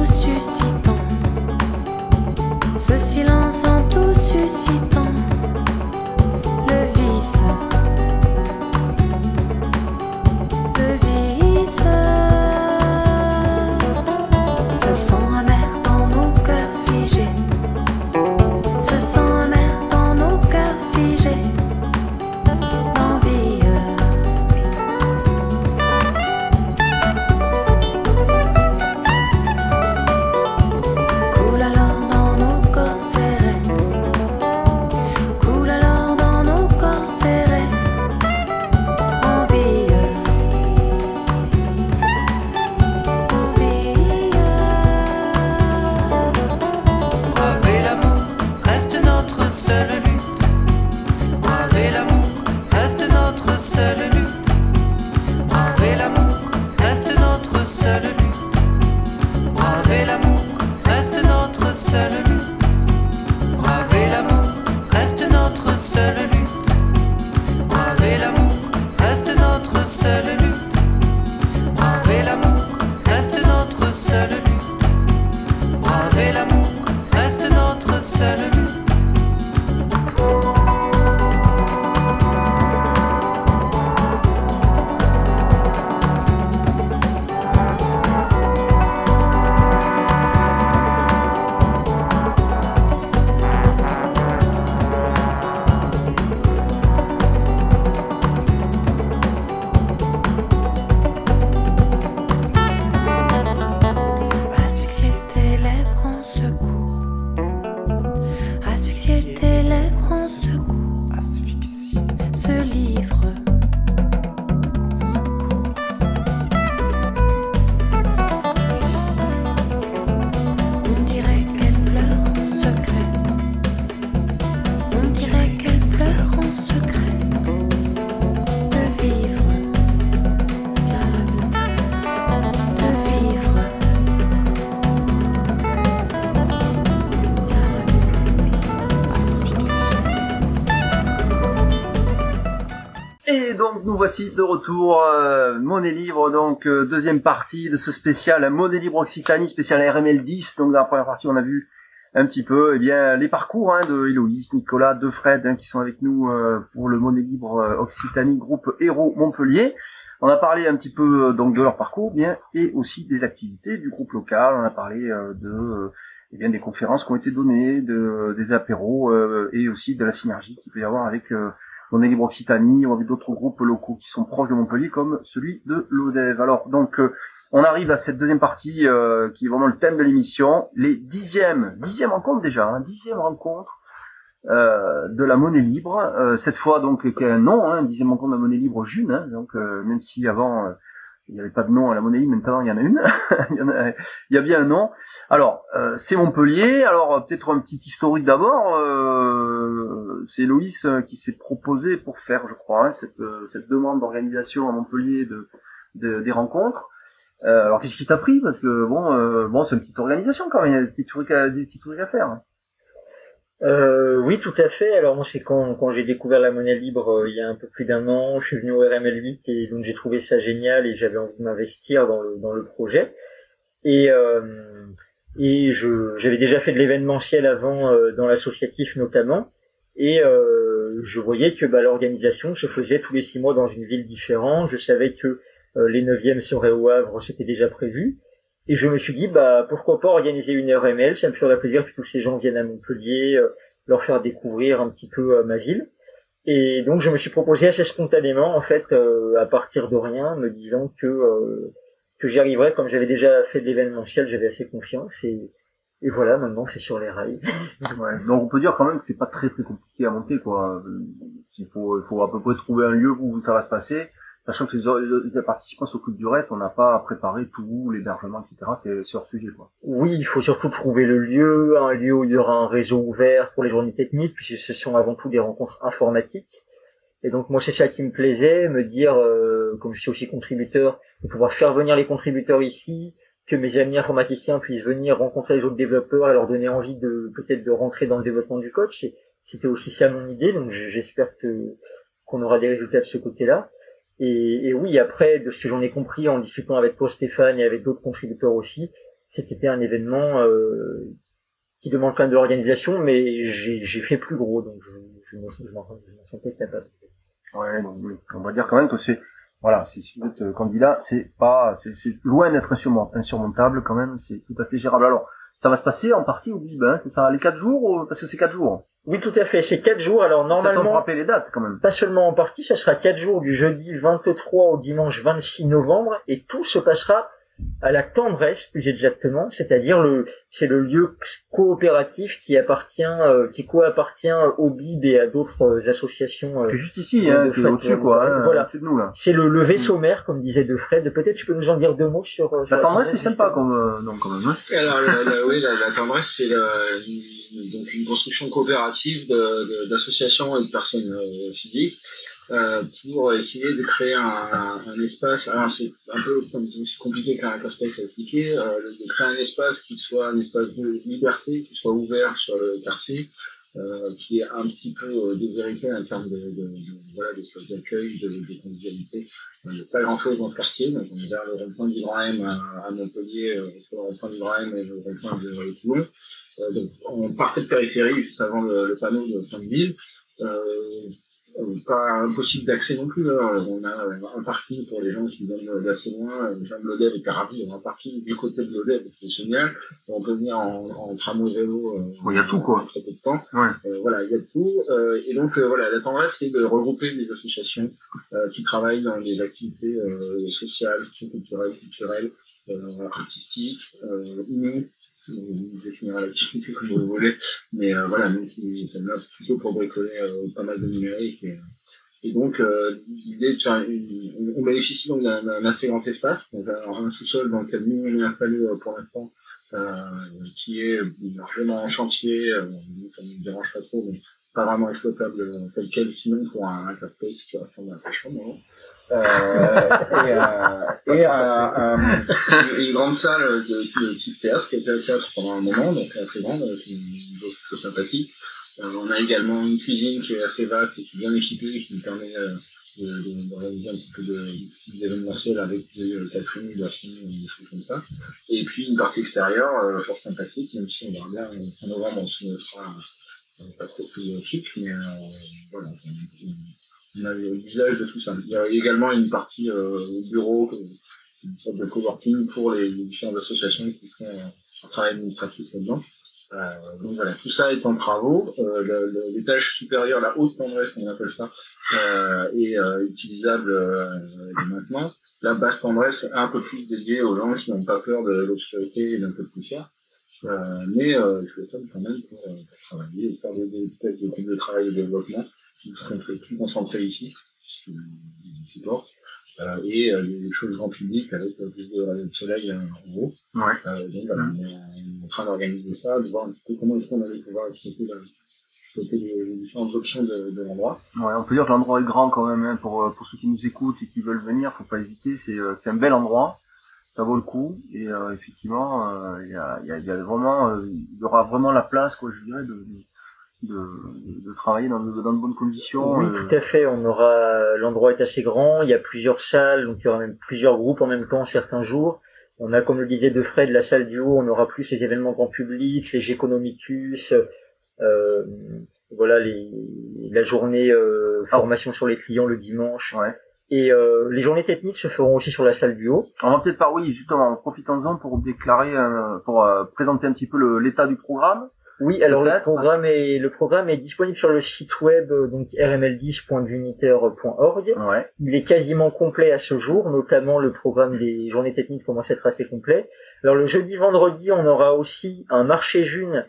voici de retour, euh, Monnaie Libre, donc euh, deuxième partie de ce spécial Monnaie Libre Occitanie, spécial RML 10. Donc dans la première partie on a vu un petit peu eh bien les parcours hein, de Héloïse, Nicolas, de Fred hein, qui sont avec nous euh, pour le Monnaie Libre euh, Occitanie groupe Héros Montpellier. On a parlé un petit peu euh, donc de leur parcours bien et aussi des activités du groupe local. On a parlé de eh bien des conférences qui ont été données, de, des apéros et aussi de la synergie qu'il peut y avoir avec euh, Monnaie Libre Occitanie ou avec d'autres groupes locaux qui sont proches de Montpellier comme celui de l'ODEV. Alors donc euh, on arrive à cette deuxième partie euh, qui est vraiment le thème de l'émission, les dixièmes, dixième rencontre déjà, hein, dixième rencontre euh, de la monnaie libre. Euh, cette fois donc qui a un nom, hein, dixième rencontre de la monnaie libre June. hein, donc même si avant il n'y avait pas de nom à la monnaie maintenant il y en a une. il, y a, bien un nom. Alors, euh, c'est Montpellier. Alors, peut-être un petit historique d'abord. Euh, c'est Loïs euh, qui s'est proposé pour faire, je crois, hein, cette, euh, cette demande d'organisation à Montpellier de, de- des rencontres. Euh, alors, qu'est-ce qui t'a pris? Parce que bon, euh, bon, c'est une petite organisation quand même. Il y a des petits trucs à, des petits trucs à faire. hein. Euh, oui, tout à fait. Alors moi, c'est quand, quand j'ai découvert la monnaie libre euh, il y a un peu plus d'un an, je suis venu au RML 8 et donc j'ai trouvé ça génial et j'avais envie de m'investir dans le, projet. Et, euh, et je, j'avais déjà fait de l'événementiel avant euh, dans l'associatif notamment. Et je voyais que bah, l'organisation se faisait tous les six mois dans une ville différente. Je savais que les neuvièmes seraient au Havre, c'était déjà prévu. Et je me suis dit, bah, pourquoi pas organiser une RML, ça me ferait plaisir que tous ces gens viennent à Montpellier, euh, leur faire découvrir un petit peu euh, ma ville. Et donc je me suis proposé assez spontanément, en fait, euh, à partir de rien, me disant que, euh, que j'y arriverais, comme j'avais déjà fait de l'événementiel, j'avais assez confiance. Et, et voilà, maintenant c'est sur les rails. Ouais. Donc on peut dire quand même que c'est pas très très compliqué à monter quoi. Euh, Il faut, il faut à peu près trouver un lieu où ça va se passer, sachant que les, les participants s'occupent du reste, on n'a pas à préparer tout, l'hébergement, etc. C'est hors sujet quoi. Oui, il faut surtout trouver le lieu, un lieu où il y aura un réseau ouvert pour les journées techniques, puisque ce sont avant tout des rencontres informatiques. Et donc moi c'est ça qui me plaisait, me dire, euh, comme je suis aussi contributeur, de pouvoir faire venir les contributeurs ici, que mes amis informaticiens puissent venir rencontrer les autres développeurs et leur donner envie de peut-être de rentrer dans le développement du coach. C'était aussi ça mon idée, donc j'espère que qu'on aura des résultats de ce côté-là. Et, oui, après, de ce que j'en ai compris en discutant avec Paul Stéphane et avec d'autres contributeurs aussi, c'était un événement euh, qui demande quand même de l'organisation, mais j'ai fait plus gros, donc je, je m'en sentais capable. Ouais, on va dire quand même que c'est voilà, si vous êtes euh, candidat, c'est pas, c'est loin d'être insurmont- insurmontable quand même, c'est tout à fait gérable. Ça va se passer en partie au Bisbin, c'est ça, les quatre jours, ou- parce que c'est quatre jours. Oui, tout à fait. C'est quatre jours. Alors normalement, rappeler les dates quand même. pas seulement en partie, ça sera quatre jours du jeudi 23 au dimanche 26 novembre, et tout se passera à la tendresse, plus exactement, c'est-à-dire le, c'est le lieu coopératif qui appartient, euh, qui co-appartient au BIB et à d'autres euh, associations. euh, juste ici, hein, fait, qui est au-dessus quoi, hein, voilà. au-dessus de nous là. C'est le, le vaisseau mère, comme disait De Fred. Peut-être tu peux nous en dire deux mots sur. euh, sur La tendresse, c'est sympa comme euh, nom quand même. Hein. Alors, la, la- oui, la, la tendresse, c'est donc une construction coopérative de- de- d'associations et de personnes euh, physiques euh, pour essayer de créer un, un- espace. Alors, c'est un peu c'est compliqué qu'un casse-tête à expliquer, euh, de créer un espace qui soit un espace de liberté, qui soit ouvert sur le quartier, euh, qui est un petit peu euh, déshérité en termes de, de, voilà, d'espace d'accueil, de, de convivialité. Il n'y a pas grand-chose dans le quartier, donc on vers le rond-point du Grand à, à Montpellier, euh, le rond-point du Grand et le rond-point de Toulon. Donc on partait de périphérie juste avant le, le panneau de fin de ville. Euh, pas impossible d'accès non plus. hein. On a un parking pour les gens qui viennent d'assez loin. Les gens de l'Odève étaient ravis d'avoir un parking du côté de l'Odève, c'est génial. On peut venir en, en tramway vélo. euh, il y a tout, quoi. très peu de temps. Ouais. Euh, voilà, il y a tout. Euh, et donc euh, voilà, la tendresse, c'est de regrouper des associations euh, qui travaillent dans des activités euh, sociales, culturelles, culturelles, euh, artistiques, euh, humaines. Vous voulez, mais euh, voilà, nous qui sommes là plutôt pour bricoler euh, pas mal de numérique. Et, et donc, euh, l'idée on- on bénéficie donc d'un assez grand espace, donc un, un sous-sol dans lequel nous on est euh, pour l'instant, euh, qui est largement en chantier, euh, ça ne nous dérange pas trop, mais pas vraiment exploitable euh, tel quel, sinon pour un, café qui ressemble à sa chambre. hein. Euh, et euh, et un- une, grande salle de, de type théâtre qui été un théâtre pendant un moment, donc assez grande, avec une dose sympathique. Euh, on a également une cuisine qui est assez vaste et qui est bien équipée, qui nous permet euh, de, de, de réaliser un petit peu de, d'événementiel avec des euh, catering, des choses comme ça. Et puis une partie extérieure, euh, fort sympathique, même si on verra bien euh, en novembre on se euh, pas trop plus euh, chic, mais euh, voilà. On le visage de ça. Il y a également une partie euh, bureau, euh, une sorte de coworking pour les, les différentes associations qui font euh, un travail administratif là-dedans. Euh, donc voilà, tout ça est en travaux. Euh, L'étage supérieur, la haute tendresse, on appelle ça, euh, est utilisable maintenant. La basse tendresse un peu plus dédiée aux gens qui n'ont pas peur de l'obscurité et d'un peu de poussière. Mais je l'étonne quand même pour, pour travailler et faire des, des tests de de travail et de développement qui seront plus concentrés ici, qui supporte. euh, et euh, des choses grand public avec euh, plus de rayons de soleil euh, en haut. Ouais. Euh, donc voilà, on est, en train d'organiser ça, de voir un petit peu comment est-ce qu'on allait pouvoir exploiter, exploiter les, les différentes options de, de l'endroit. Ouais, on peut dire que l'endroit est grand quand même, hein, pour, euh, pour ceux qui nous écoutent et qui veulent venir, faut pas hésiter, c'est, euh, c'est un bel endroit, ça vaut le coup, et euh, effectivement, il y, a, il y, a, y a vraiment, il y aura vraiment la place, quoi, je dirais, de, de, de, de travailler dans de, dans de bonnes conditions. Oui, euh, tout à fait. On aura l'endroit est assez grand. Il y a plusieurs salles, donc il y aura même plusieurs groupes en même temps certains jours. On a, comme le disait De Fred, la salle du haut. On aura plus les événements grand public, les Géconomicus, euh, voilà les, la journée euh, formation sur les clients le dimanche. Ouais. Et euh, les journées techniques se feront aussi sur la salle du haut. On va peut-être pas, oui, justement, profitons-en pour déclarer, euh, pour euh, présenter un petit peu l'état du programme. Oui, alors le programme est le programme est disponible sur le site web euh, donc rml10.duniter.org. Ouais. Il est quasiment complet à ce jour, notamment le programme des journées techniques commence à être assez complet. Alors le jeudi, vendredi, on aura aussi un marché june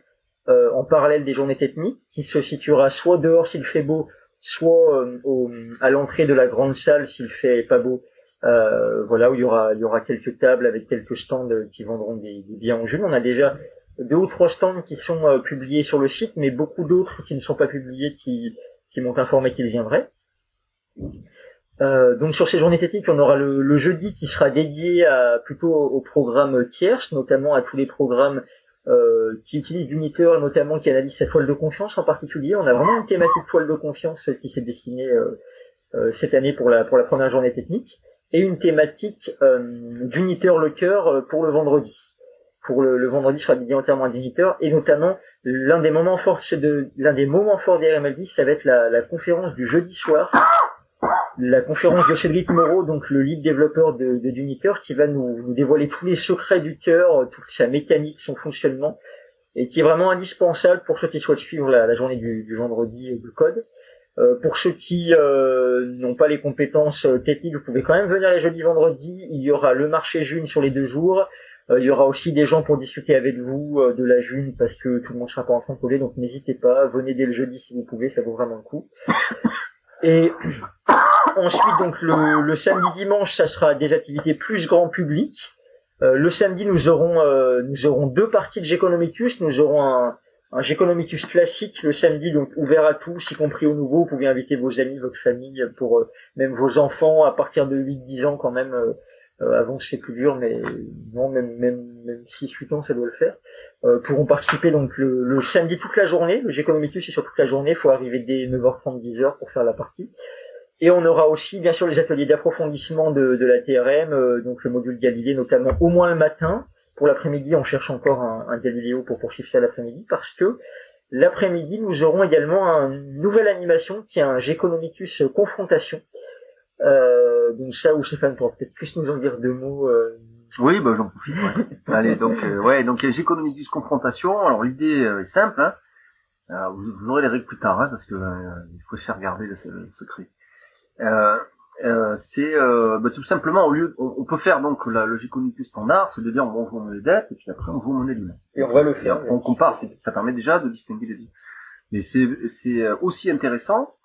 euh, en parallèle des journées techniques qui se situera soit dehors s'il fait beau, soit euh, au- à l'entrée de la grande salle s'il fait pas beau. Euh, voilà où il y aura il y aura quelques tables avec quelques stands qui vendront des, des biens en june. On a déjà deux ou trois stands qui sont euh, publiés sur le site, mais beaucoup d'autres qui ne sont pas publiés qui qui m'ont informé qu'ils viendraient. Euh, donc sur ces journées techniques, on aura le, le jeudi qui sera dédié à, plutôt au, programme tierce, notamment à tous les programmes euh, qui utilisent l'uniteur, notamment qui analysent sa toile de confiance en particulier. On a vraiment une thématique toile de confiance qui s'est dessinée euh, euh, cette année pour la pour la première journée technique, et une thématique euh, d'uniteur le cœur pour le vendredi. Pour le, le vendredi sera dédié entièrement à l'uniteur, et notamment l'un des moments forts de l'un des moments forts des RML10, ça va être la, la conférence du jeudi soir la conférence de Cédric Moreau, donc le lead développeur de, de qui va nous, nous dévoiler tous les secrets du cœur, euh, toute sa mécanique, son fonctionnement, et qui est vraiment indispensable pour ceux qui souhaitent suivre la, la journée du, du vendredi euh, du code. Euh, pour ceux qui euh, n'ont pas les compétences euh, techniques, vous pouvez quand même venir les jeudis, vendredis. Il y aura le marché June sur les deux jours. Euh, il y aura aussi des gens pour discuter avec vous euh, de la June parce que tout le monde sera pas en train de donc n'hésitez pas, venez dès le jeudi si vous pouvez, ça vaut vraiment le coup. Et ensuite, donc le, samedi dimanche, ça sera des activités plus grand public. Euh, le samedi, nous aurons euh, nous aurons deux parties de Geconomicus. Nous aurons un, un Geconomicus classique le samedi, donc ouvert à tous, y compris aux nouveaux. Vous pouvez inviter vos amis, votre famille, pour même vos enfants à partir de 8-10 ans quand même. Euh, avant c'est plus dur, mais non, même même même 6-8 ans, ça doit le faire. Euh, pourront participer donc le, samedi toute la journée. Le Geconomicus c'est sur toute la journée. Il faut arriver dès 9h30, 10h pour faire la partie. Et on aura aussi, bien sûr, les ateliers d'approfondissement de, la TRM, euh, donc le module Galilée, notamment au moins le matin. Pour l'après-midi, on cherche encore un, un Galiléo pour poursuivre ça l'après-midi, parce que l'après-midi, nous aurons également une nouvelle animation qui est un confrontation. Euh, donc ça, où Stéphane pourra peut-être plus nous en dire deux mots. euh, Oui, bah, j'en profite. ouais. Allez, donc, euh, ouais, donc les économies confrontation. Alors l'idée euh, est simple. Hein. Alors, vous, vous aurez les règles plus tard, hein, parce que euh, il faut se faire garder le, le secret. Euh, euh, c'est euh, bah, tout simplement au lieu, on, on peut faire donc la logique cognitive standard, c'est de dire on joue monnaie dette et puis après on joue monnaie libre. et on va le faire. on compare, c'est- ça permet déjà de distinguer les deux. Mais c'est c'est aussi intéressant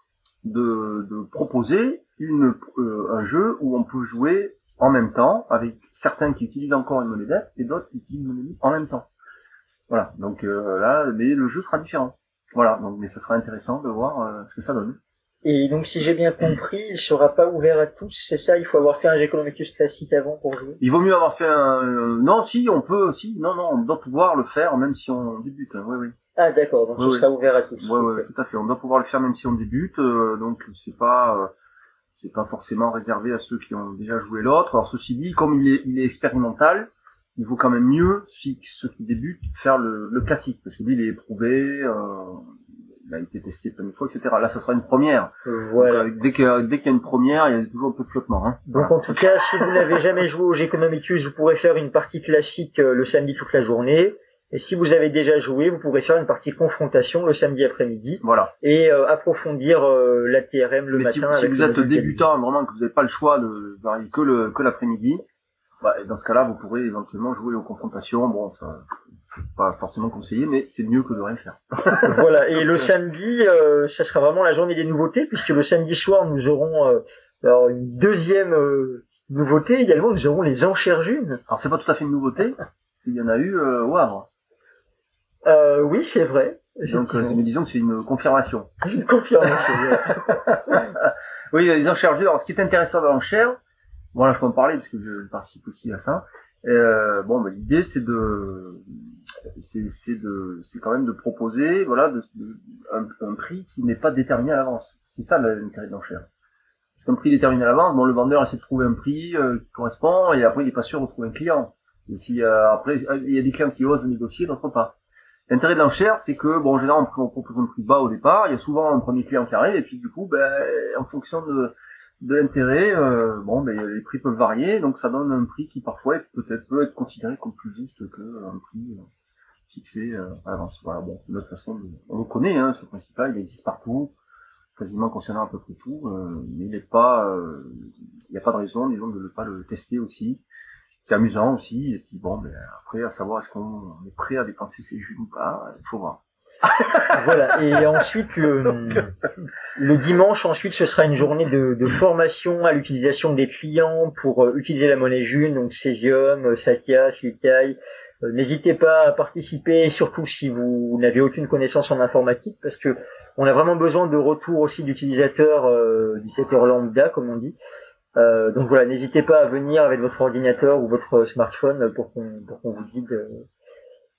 de, de proposer une, euh, un jeu où on peut jouer en même temps avec certains qui utilisent encore une monnaie dette et d'autres qui utilisent une monnaie en même temps. Voilà, donc euh, là, mais le jeu sera différent. Voilà, donc mais ça sera intéressant de voir euh, ce que ça donne. Et donc, si j'ai bien compris, il sera pas ouvert à tous, c'est ça? Il faut avoir fait un Geconomicus classique avant pour jouer? Il vaut mieux avoir fait un... euh, non, si, on peut, si, non, non, on doit pouvoir le faire même si on débute. hein, Oui, oui. Ah d'accord, donc Oui, ce oui. sera ouvert à tous. Ouais, ouais, tout à fait. On doit pouvoir le faire même si on débute, donc c'est pas, c'est pas forcément réservé à ceux qui ont déjà joué l'autre. Alors ceci dit, comme il est, il est expérimental, il vaut quand même mieux si ceux qui débutent faire le, le classique, parce que lui il est éprouvé, euh, il a été testé plein de fois, etc. Là, ce sera une première. Voilà. Donc, euh, dès que dès qu'il y a une première, il y a toujours un peu de flottement. Hein. Donc Voilà. en tout cas, si vous n'avez jamais joué au Geconomicus, vous pourrez faire une partie classique euh, le samedi toute la journée. Et si vous avez déjà joué, vous pourrez faire une partie confrontation le samedi après-midi Voilà. et euh, approfondir euh, la TRM le Mais si, matin. si avec vous le êtes module débutant, vraiment que vous n'avez pas le choix de varier que le que l'après-midi, bah, dans ce cas-là, vous pourrez éventuellement jouer aux confrontations. Bon, ça, pas forcément conseillé, mais c'est mieux que de rien faire. Voilà. Et le samedi, euh, ça sera vraiment la journée des nouveautés puisque le samedi soir, nous aurons euh, Alors une deuxième euh, nouveauté également, nous aurons les enchères. Alors c'est pas tout à fait une nouveauté, il y en a eu euh, au Havre. Euh, oui, c'est vrai. Donc euh, disons que c'est une confirmation. Une confirmation. Oui, les enchères. Alors ce qui est intéressant dans l'enchère, voilà, je peux en parler parce que je participe aussi à ça. Euh, bon, bah, l'idée c'est de, c'est c'est de, c'est quand même de proposer, voilà, de, de- un, un prix qui n'est pas déterminé à l'avance. C'est ça l'intérêt de l'enchère. C'est un prix déterminé à l'avance. Bon, le vendeur essaie de trouver un prix euh, qui correspond et après il est pas sûr de trouver un client. Et si après il y a des clients qui osent négocier, d'autres pas. L'intérêt de l'enchère, c'est que, bon, en général, on propose un prix bas au départ, il y a souvent un premier client qui arrive, et puis du coup, ben, en fonction de, de l'intérêt, euh, bon, ben, les prix peuvent varier, donc ça donne un prix qui parfois peut-être peut être considéré comme plus juste qu'un prix euh, fixé euh, à l'avance. Voilà, bon, de toute façon, on le connaît, hein, ce principe-là, il existe partout, quasiment concernant à peu près tout, euh, mais il n'est pas, euh, il n'y a pas de raison, disons, de ne pas le tester aussi. C'est amusant aussi, et puis bon, ben, après, à savoir est-ce qu'on est prêt à dépenser ses jus ou pas, il faut voir. voilà. Et ensuite, le, le dimanche, ensuite, ce sera une journée de, de formation à l'utilisation des clients pour euh, utiliser la monnaie June, donc Cesium, euh, Satya, Slikai. Euh, N'hésitez pas à participer, surtout si vous n'avez aucune connaissance en informatique, parce que on a vraiment besoin de retour aussi d'utilisateurs euh, du secteur lambda, comme on dit. Euh, donc voilà, n'hésitez pas à venir avec votre ordinateur ou votre smartphone pour qu'on pour qu'on vous guide euh,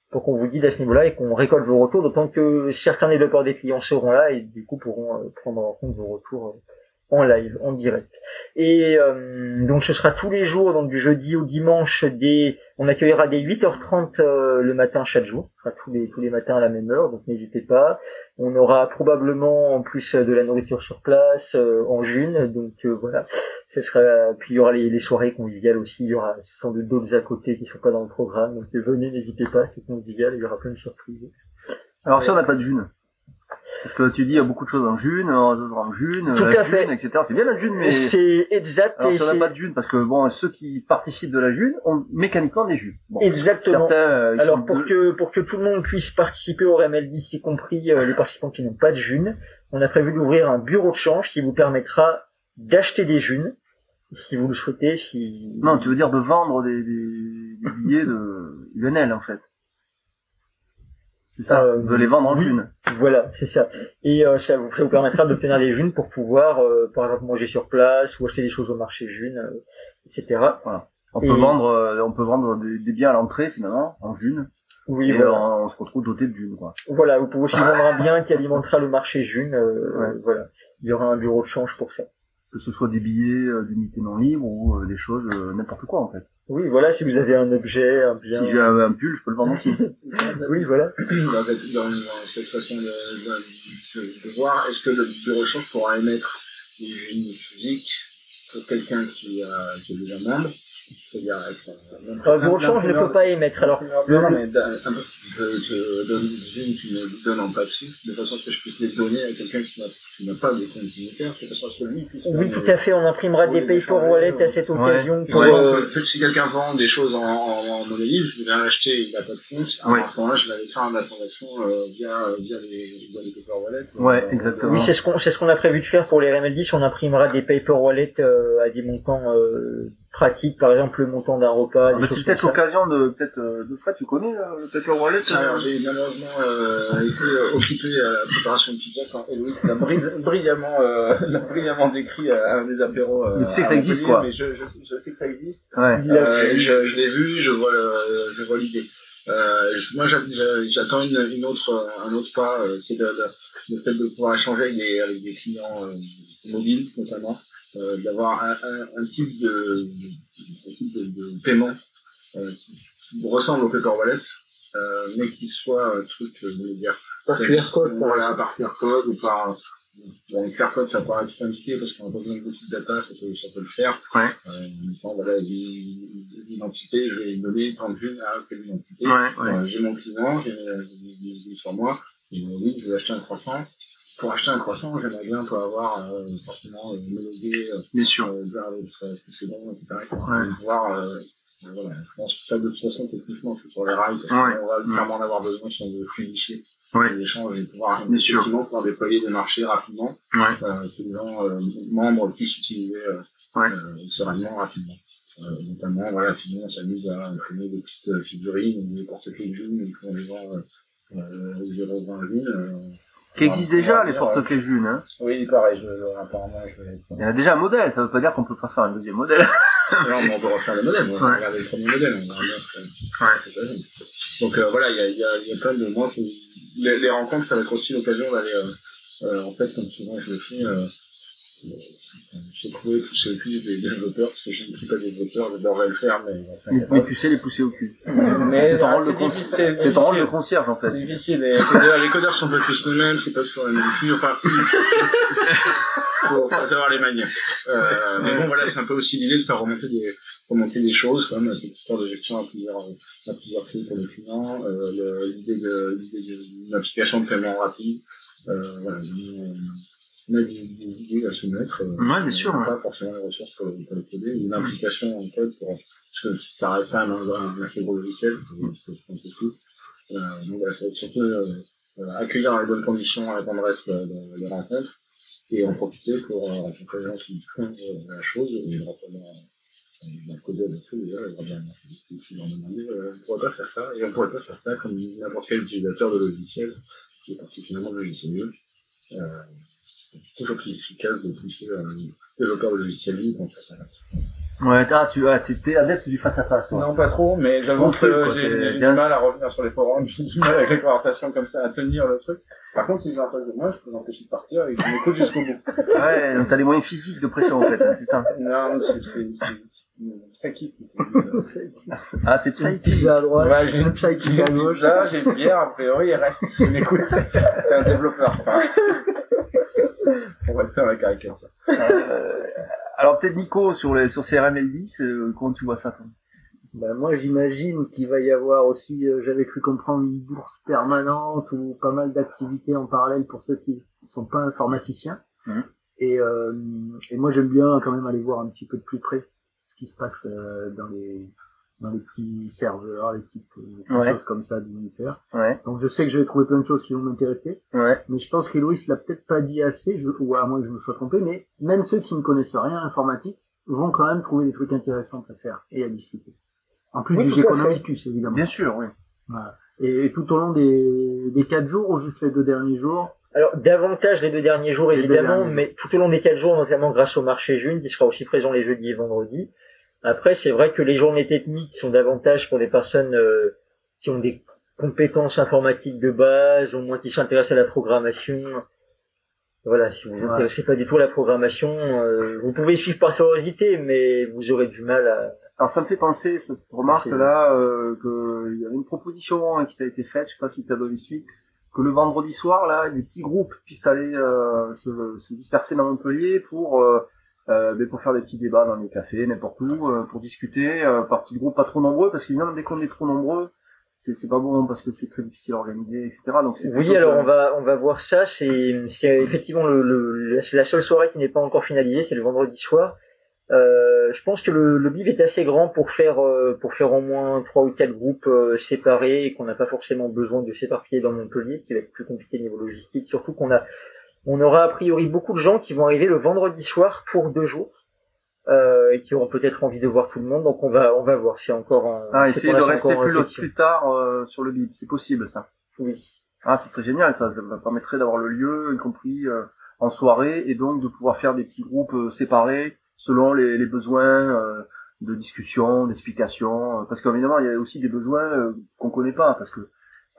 pour qu'on vous guide à ce niveau-là et qu'on récolte vos retours, d'autant que certains développeurs des clients seront là et du coup pourront euh, prendre en compte vos retours euh, en live, en direct. Et euh, donc ce sera tous les jours, donc du jeudi au dimanche, des, on accueillera des 8h30 euh, le matin chaque jour, ce sera tous les tous les matins à la même heure, donc n'hésitez pas. On aura probablement en plus de la nourriture sur place euh, en june, donc voilà. Ce sera, puis il y aura les, les soirées conviviales aussi, il y aura sans doute d'autres à côté qui sont pas dans le programme, donc venez, n'hésitez pas, c'est convivial, il y aura plein de surprises. Alors si on n'a pas de june, parce que tu dis il y a beaucoup de choses en june, en en june, Tout la à fait. june, etc. C'est bien la june, mais C'est exact alors si on n'a pas de june, parce que bon, ceux qui participent de la june ont mécaniquement des junes. Bon, exactement. certains, euh, ils Alors pour deux- que pour que tout le monde puisse participer au RMLD, y compris euh, les participants qui n'ont pas de june, on a prévu d'ouvrir un bureau de change qui vous permettra d'acheter des junes, si vous le souhaitez. Si non, tu veux dire de vendre des, des, des billets de UNL en fait. C'est ça, Euh, de les vendre en oui. june. Voilà, c'est ça. Et euh, ça vous, permettra d'obtenir des junes pour pouvoir, euh, par exemple, manger sur place ou acheter des choses au marché june, etc. On Et- peut vendre, on peut vendre des, des biens à l'entrée finalement en june, Oui, et voilà. on, on se retrouve doté de june quoi. Voilà, vous pouvez aussi vendre un bien qui alimentera le marché june. Ouais. Voilà, il y aura un bureau de change pour ça. Que ce soit des billets euh, d'unité non libre ou des choses n'importe quoi en fait. Oui, voilà, si vous avez un objet, un bien. Si j'ai un, un pull, je peux le vendre aussi. Oui, voilà. dans, cette- dans- dans cette façon de, de, de- de voir, est-ce que le bureau de change pourra émettre des junes physiques pour quelqu'un qui, a qui est déjà membre? Euh, bureau de change ne peut pas émettre. Alors, Non, non, mais je, donne des qui me donnent en papier, de façon à ce que je puisse les donner à quelqu'un qui n'a pas de compte unitaire, de façon à ce que lui puisse oui, tout à fait, on imprimera des changer, wallets ouais. à cette occasion euh, si quelqu'un vend des choses en, en, en monnaie libre, je viens l'acheter, il n'a pas de compte, à ce moment-là, je vais faire la transaction euh, via, via les, paper wallets. Ouais, Euh, exactement. Oui, c'est ce qu'on c'est ce qu'on a prévu de faire pour les RML10. On imprimera des paper wallets euh, à des montants pratiques, par exemple le montant d'un repas. Ah, c'est peut-être l'occasion de peut-être euh, de Fred, tu connais euh, le paper wallet euh Alors, j'ai malheureusement euh, été euh, occupé à la préparation de pizza quand Eloïse l'a bri- brillamment, euh, l'a brillamment décrit à un des apéros. euh, Mais tu sais que ça existe, quoi. Mais je, je, je sais que ça existe. Ouais. Euh, je je l'ai vu, je vois, le, je vois l'idée. Euh, moi, j'a- j'a- j'attends une, une autre, un autre pas, euh, c'est de, de- le fait de pouvoir échanger avec des, avec des clients euh, mobiles, notamment, euh, d'avoir un, un, un type de, un type de, de paiement euh, qui ressemble au paper wallet, euh, mais qui soit un truc, euh, je dire, Par QR code, voilà, par QR code ou par Bon, le QR code, ça paraît être compliqué parce qu'on a pas besoin de beaucoup de data, ça peut, ça peut le faire. Ouais. Euh, bon, voilà, j'ai l'identité, je vais donner tant vues à quelle identité. Ouais, ouais. Euh, j'ai mon client, j'ai euh, j'ai- j'ai sur moi, et euh, oui, je vais acheter un croissant. Pour acheter un croissant, j'aimerais bien pas avoir euh, forcément euh, me loguer euh, Bien sûr. euh, vers le précédent, etc. Ouais. Pouvoir euh, Euh, Voilà, je pense que ça, de toute façon, techniquement, c'est sur les rails, Ouais. qu'on va clairement en avoir besoin si on veut fluidifier Ouais. les échanges et pouvoir, Bien sûr. effectivement, pouvoir déployer des marchés rapidement, Ouais. euh, que les gens, euh, membres puissent utiliser, euh, Ouais. euh, sereinement, rapidement. Euh, notamment, voilà, sinon, on s'amuse à imprimer des petites euh, figurines, ou des porte-clés June, ils font des gens, euh, euh, 0,20 June, euh, Qui existe déjà, les porte-clés June, hein. Oui, pareil, je, apparemment, je vais Il y en a déjà un modèle, ça veut pas dire qu'on peut pas faire un deuxième modèle. Non, mais on peut refaire le modèle, on va Ouais. regarder le premier modèle, on que- Ouais. Donc euh, voilà, il y a, il y, a, y a plein de moi, c'est- les, les rencontres, ça va être aussi l'occasion d'aller, euh, euh, en fait, comme souvent je le fais, euh, j'ai trouvé pousser au cul des développeurs, parce que je ne suis pas développeur, j'adorerais le faire, mais enfin, Mais pas- tu sais les pousser au cul. Mais C'est ton rôle de C'est ton rôle concierge, en fait. C'est difficile. et- les codeurs, les codeurs sont pas tous les mêmes, c'est pas sur la même cul, enfin, faut, faut savoir les manières. Euh, mais bon, voilà, c'est un peu aussi l'idée de faire remonter des, remonter des choses, comme cette histoire de gestion à plusieurs, à plusieurs flux pour les clients, euh, le- l'idée de, l'idée de- d'une application de paiement rapide, euh, voilà, on a des, idées à se mettre. euh, Ouais, bien sûr, on n'a ouais. Pas forcément les ressources pour, pour le coder, une implication en code pour, parce que ça reste même un, un assez gros logiciel, parce que un peu tout. Euh, donc voilà, ça va être surtout, euh, euh, accueillir dans les bonnes conditions la tendresse de, de, des rencontres et en profiter pour euh, rencontrer les gens qui font euh, la chose et leur apprendre à à coder là-dessus déjà, et merci, qui leur demander, euh, on pourrait pas faire ça, et on pourrait pas faire ça comme n'importe quel utilisateur de logiciel, qui est particulièrement de logiciel euh, toujours plus efficace de pousser un développeur de logiciel libre en face à face. Ouais, ah, tu, ah, tu- t'es adepte du face à face, toi. Non, pas trop, mais j'avoue que j'ai du mal à revenir sur les forums, j'ai du mal avec les conversations comme ça, à tenir le truc. Par contre, si j'ai en face de moi, je peux m'empêcher de partir et je m'écoute jusqu'au bout. Ouais, donc t'as des moyens physiques de pression, en fait, hein, c'est ça. Non, c'est qui Ah, c'est psychique. À droite, Ouais, j'ai une psychique à gauche. Là, j'ai une bière, a priori, il reste, il m'écoute. C'est un développeur. Enfin, on va le faire avec caricature. Euh, alors peut-être Nico sur les sur CRML10, euh, comment tu vois ça toi? Ben, moi, j'imagine qu'il va y avoir aussi, euh, j'avais cru comprendre, une bourse permanente ou pas mal d'activités en parallèle pour ceux qui sont pas informaticiens. Mhm. Et, euh, et moi, j'aime bien quand même aller voir un petit peu de plus près ce qui se passe euh, dans les dans les petits serveurs, les petites euh, Ouais. choses comme ça d'unitaire. Ouais, Donc je sais que je vais trouver plein de choses qui vont m'intéresser, ouais. mais je pense que Louis l'a peut-être pas dit assez, je, ou à moins que je me sois trompé, mais même ceux qui ne connaissent rien à l'informatique vont quand même trouver des trucs intéressants à faire et à discuter. En plus Oui, du. Géconomicus, évidemment. Bien sûr, oui. Voilà. Et, et tout au long des, des quatre jours, ou juste les deux derniers jours, Alors, davantage les deux derniers jours, deux évidemment, derniers. mais tout au long des quatre jours, notamment grâce au marché June, qui sera aussi présent les jeudis et vendredis. Après, c'est vrai que les journées techniques sont davantage pour des personnes euh, qui ont des compétences informatiques de base, au moins qui s'intéressent à la programmation. Voilà, si vous vous Ouais. intéressez pas du tout à la programmation, euh, vous pouvez suivre par curiosité, mais vous aurez du mal à... Alors ça me fait penser, ce- cette remarque-là, euh, qu'il y avait une proposition hein, qui t'a été faite, je sais pas si tu as donné suite, que le vendredi soir, là, les petits groupes puissent aller euh, se, se disperser dans Montpellier pour euh, euh, ben, pour faire des petits débats dans les cafés, n'importe où, euh, pour discuter euh, par petits groupes pas trop nombreux, parce qu'évidemment, dès qu'on est trop nombreux, c'est c'est pas bon parce que c'est très difficile à organiser, etc. Donc c'est Oui, alors que- on va on va voir ça. C'est c'est effectivement le, le c'est la seule soirée qui n'est pas encore finalisée, c'est le vendredi soir. Euh, je pense que le, le BIV est assez grand pour faire euh, pour faire au moins trois ou quatre groupes euh, séparés et qu'on n'a pas forcément besoin de s'éparpiller dans Montpellier, qui va être plus compliqué niveau logistique. Surtout qu'on a on aura a priori beaucoup de gens qui vont arriver le vendredi soir pour deux jours euh, et qui auront peut-être envie de voir tout le monde. Donc on va on va voir. C'est encore en, Ah, essayer de rester plus, tard euh, sur le bib, c'est possible ça. Oui. Ah, ce serait génial, ça, ça me permettrait d'avoir le lieu, y compris euh, en soirée, et donc de pouvoir faire des petits groupes séparés selon les, les besoins de discussion, d'explication, parce qu'évidemment il y a aussi des besoins qu'on connaît pas, parce que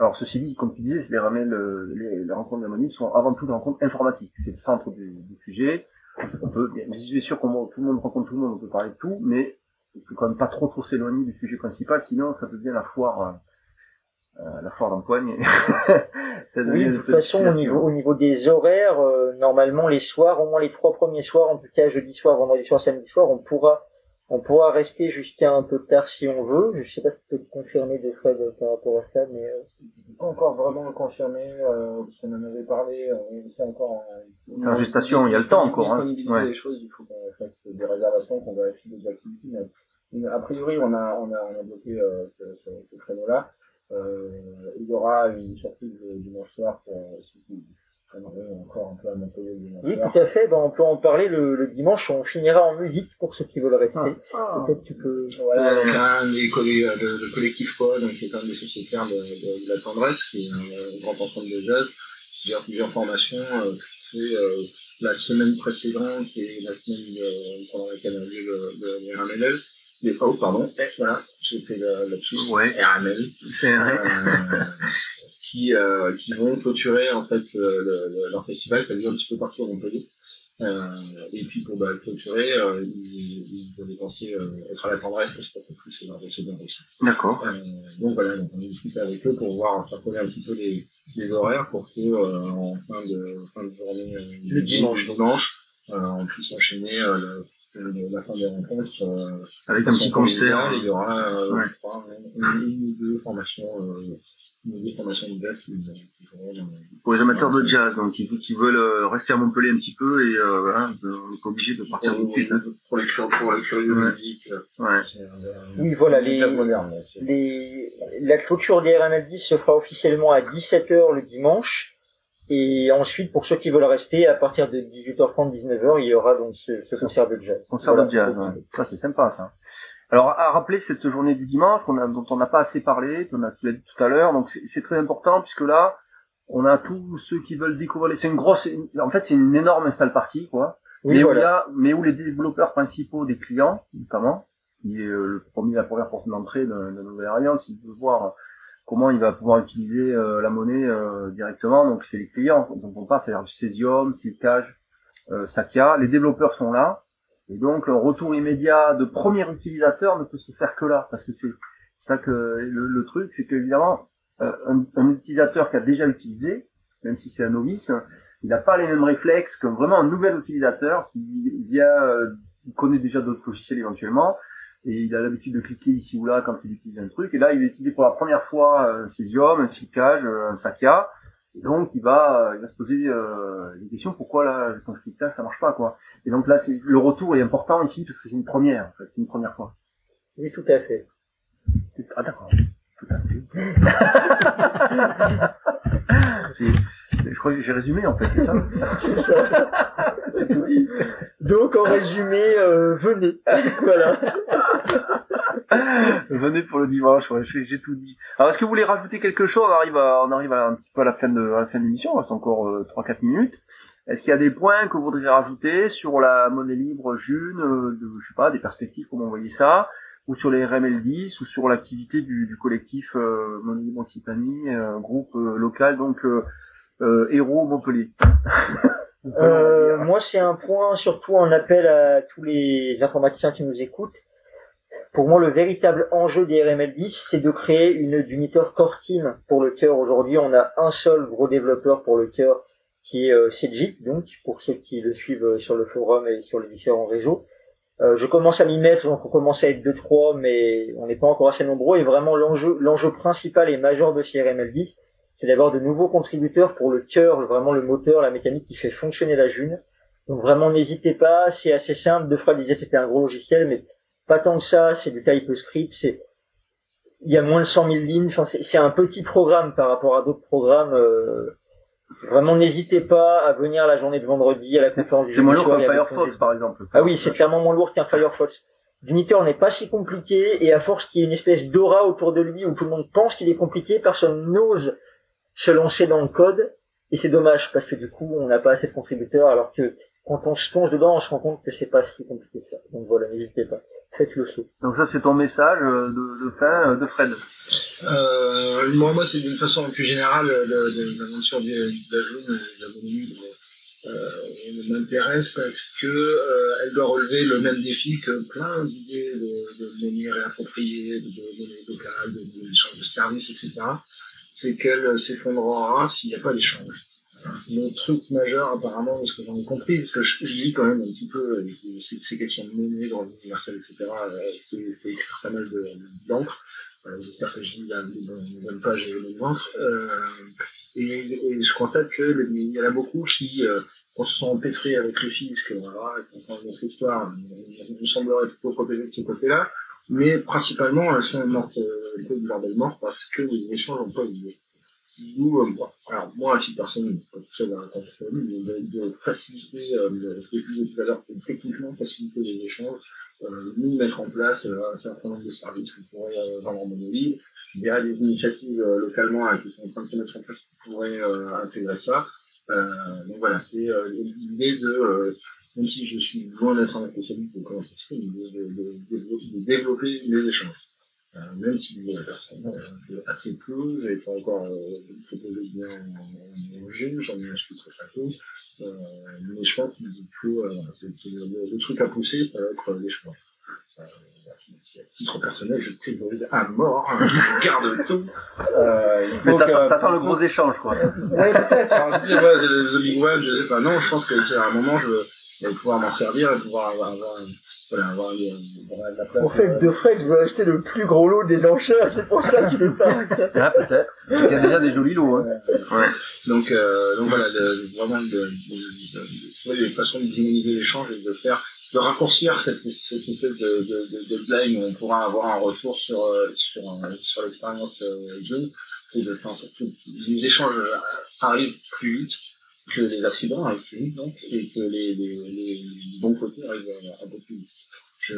alors ceci dit, comme tu disais, les, ramènes, euh, les, les rencontres d'anonymes sont avant tout des rencontres informatiques, c'est le centre du, du sujet. On peut, bien sûr qu'on tout le monde rencontre tout le monde, on peut parler de tout, mais il faut quand même pas trop trop s'éloigner du sujet principal, sinon ça devient la foire. euh, euh, la foire d'empoigne. Oui, de toute façon, au niveau, au niveau des horaires, euh, normalement, les soirs, au moins les trois premiers soirs, en tout cas jeudi soir, vendredi soir, samedi soir, on pourra, on pourra rester jusqu'à un peu tard si on veut. Je sais pas si tu peux te confirmer des fois de- par rapport à ça, mais euh, pas encore vraiment confirmé, euh, parce qu'on en avait parlé, euh, c'est encore en, En gestation, il y a le temps encore, hein. Ouais. des choses, il faut qu'on fasse des réservations, qu'on vérifie des activités, mais a priori, on a, on a, on a bloqué euh, ce, ce, ce créneau-là. Euh, il y aura une surprise le dimanche soir pour euh, aimeraient encore un peu à Montpellier le dimanche Oui, tout à fait. Ben, on peut en parler le, le dimanche. On finira en musique pour ceux qui veulent rester. Ah. Peut-être tu peux. Voilà, Euh, donc, un des euh, le, le collectif Pod, donc, qui est un des sociétaires de, de, de la tendresse, qui est un euh, grand ensemble de jazz, qui gère plusieurs formations. Euh, c'est euh, la semaine précédente, qui est la semaine de, pendant laquelle on a vu le, RMLL. Les, oh, pardon, eh, voilà, j'ai fait le, le dessus Ouais. RML. C'est vrai. Euh, qui, euh, qui vont clôturer en fait le, le- leur festival, ça veut dire un petit peu partout à Montpellier. Euh, et puis pour bah, le clôturer, euh, ils, pensé euh, être à la tendresse parce que plus c'est leur aussi. D'accord. Donc voilà, donc on a discuté avec eux pour voir faire coller un petit peu les, les horaires pour que en fin de fin de journée Le dimanche. dimanche, on puisse enchaîner le, la fin des rencontres euh, Avec un petit concert. il y aura, euh, Ouais. une, une ou deux formations, euh, formations de jazz qui, qui Pour les amateurs de jazz, donc qui, qui veulent euh, rester à Montpellier un petit peu et euh, voilà, on n'est pas obligé de partir tout de suite. hein. pour les curieux, Ouais. musique. euh, Ouais. un- Oui, voilà, les, les, la clôture des RML10 se fera officiellement à 17h le dimanche. Et ensuite, pour ceux qui veulent rester, à partir de 18h30, 19h, il y aura donc ce, ce concert de jazz. Concert Voilà. de jazz, ouais. Ça, c'est sympa, ça. Alors, à rappeler cette journée du dimanche, a, dont on n'a pas assez parlé, qu'on a tu l'as dit tout à l'heure, donc c'est très important, puisque là, on a tous ceux qui veulent découvrir les... C'est une grosse... En fait, c'est une énorme install party, quoi. Oui, mais, où il y voilà. a, mais où les développeurs principaux des clients, notamment, qui est euh, le premier, la première porte d'entrée d'un d'un nouvel arrivant, s'il veut voir comment il va pouvoir utiliser euh, la monnaie euh, directement, donc c'est les clients dont on parle, c'est-à-dire Cesium, Silcage, euh, Sakia, les développeurs sont là, et donc le retour immédiat de premier utilisateur ne peut se faire que là, parce que c'est ça que le, truc, c'est qu'évidemment, euh, un, utilisateur qui a déjà utilisé, même si c'est un novice, il n'a pas les mêmes réflexes que vraiment un nouvel utilisateur qui vient, euh, connaît déjà d'autres logiciels éventuellement, et il a l'habitude de cliquer ici ou là quand il utilise un truc, et là il va utiliser pour la première fois euh, un Cesium, un Silcage, euh, un Sakia, et donc il va, euh, il va se poser euh, des questions, pourquoi là, je clique là, ça marche pas quoi. Et donc là, c'est le retour est important ici parce que c'est une première, en fait, c'est une première fois. Oui, tout à fait. Ah d'accord. Tout à fait. C'est- je crois que j'ai résumé en fait, c'est ça C'est ça. Donc, en résumé, euh, venez. voilà. Venez pour le dimanche, ouais, j'ai tout dit. Alors est-ce que vous voulez rajouter quelque chose? On arrive à, on arrive à un petit peu à la fin de, à la fin de l'émission, il reste encore euh, 3-4 minutes. Est-ce qu'il y a des points que vous voudriez rajouter sur la monnaie libre June, euh, je sais pas, des perspectives, comment vous voyez ça? Ou sur les RML10, ou sur l'activité du, du collectif euh, Monnaie Libre Occitanie, euh, groupe euh, local, donc Héros Montpellier. Moi, c'est un point surtout en appel à tous les informaticiens qui nous écoutent. Pour moi, le véritable enjeu des RML10, c'est de créer une uniteur core team pour le cœur. Aujourd'hui, on a un seul gros développeur pour le cœur, qui est euh, donc pour ceux qui le suivent euh, sur le forum et sur les différents réseaux. Euh, je commence à m'y mettre, donc on commence à être deux trois, mais on n'est pas encore assez nombreux. Et vraiment, l'enjeu, l'enjeu principal et majeur de ces RML10, c'est d'avoir de nouveaux contributeurs pour le cœur, vraiment le moteur, la mécanique qui fait fonctionner la June. Donc vraiment, n'hésitez pas, c'est assez simple. De fois disait c'était un gros logiciel, mais pas tant que ça, c'est du TypeScript, c'est il y a moins de 100 000 lignes, enfin c'est un petit programme par rapport à d'autres programmes. euh, Vraiment, n'hésitez pas à venir la journée de vendredi à la conférence du C'est moins lourd qu'un Firefox par exemple. Ah oui, c'est clairement moins lourd qu'un Firefox. L'uniteur n'est pas si compliqué et à force qu'il y ait une espèce d'aura autour de lui où tout le monde pense qu'il est compliqué, personne n'ose se lancer dans le code et c'est dommage parce que du coup on n'a pas assez de contributeurs alors que quand on se plonge dedans on se rend compte que c'est pas si compliqué que ça. Donc voilà, n'hésitez pas. Donc ça c'est ton message euh, de, fin euh, de Fred. Euh, moi, moi, c'est d'une façon plus générale de, de, de la jaune, de la m'intéresse parce que elle doit relever le même défi que plein d'idées de, monnaie réappropriée, de, monnaie locale, de, de de services, etc. C'est qu'elle s'effondrera s'il n'y a pas d'échange. Le truc majeur, apparemment, de ce que j'en ai compris, parce que je, je lis quand même un petit peu, et c'est c'est question de monnaie, de revenu universel, etc. euh, C'est c'est écrire pas mal de- d'encre. Euh, J'espère que je dis la bonnes pages et les. Euh, et, je constate que le- il y en a beaucoup qui, euh, quand se sont empêtrés avec le fisc, voilà, qu'on de notre histoire, me semblerait plutôt protéger de ce côté-là, mais principalement elles sont mortes euh, de bordel mort parce que les échanges n'ont pas eu lieu. Nous, euh, moi, alors moi, à titre personnel, seul à la famille, mais de, faciliter, euh, ce que je tout à l'heure, techniquement faciliter les échanges, euh, nous mettre en place euh, un certain nombre de services qui pourraient euh, vendre en monolith. Il y a des initiatives euh, localement hein, qui sont en train de se mettre en place qui pourraient intégrer ça. Donc voilà, c'est l'idée de, même si je suis loin d'être un spécialiste de comment ça se fait, de, de développer les échanges. Euh, même si euh, personnellement, euh, assez peu, j'ai pas encore euh, proposé bien en, en jeu, j'en ai acheté très très peu. Euh, mais je pense qu'il faut, euh, le, truc à pousser, ça va être l'échange. Euh, à titre personnel, je théorise à mort, hein, je garde tout. Euh, Mais faut t'attends le gros échange, quoi. Ouais, peut-être. Alors, je dis, ouais, the, the Big Web, je sais pas. Non, je pense que c'est à un moment, je je vais pouvoir m'en servir et pouvoir avoir, avoir, voilà, avoir, euh, avoir de la place. En fait, de Fred veut acheter le plus gros lot des enchères, c'est pour ça qu'il veut pas. Ah, peut-être. Il y a déjà des jolis lots, hein. Donc, euh, donc voilà, de, vraiment de, de, de, de façons de diminuer l'échange et de faire, de raccourcir cette, cette espèce de, de, deadline où on pourra avoir un retour sur, euh, sur, euh, sur l'expérience euh, Zoom et de faire en sorte que les échanges euh, arrivent plus vite, que les accidents arrivent plus vite, donc, et que les, les, les, les bons côtés arrivent euh, un peu plus vite. N'ai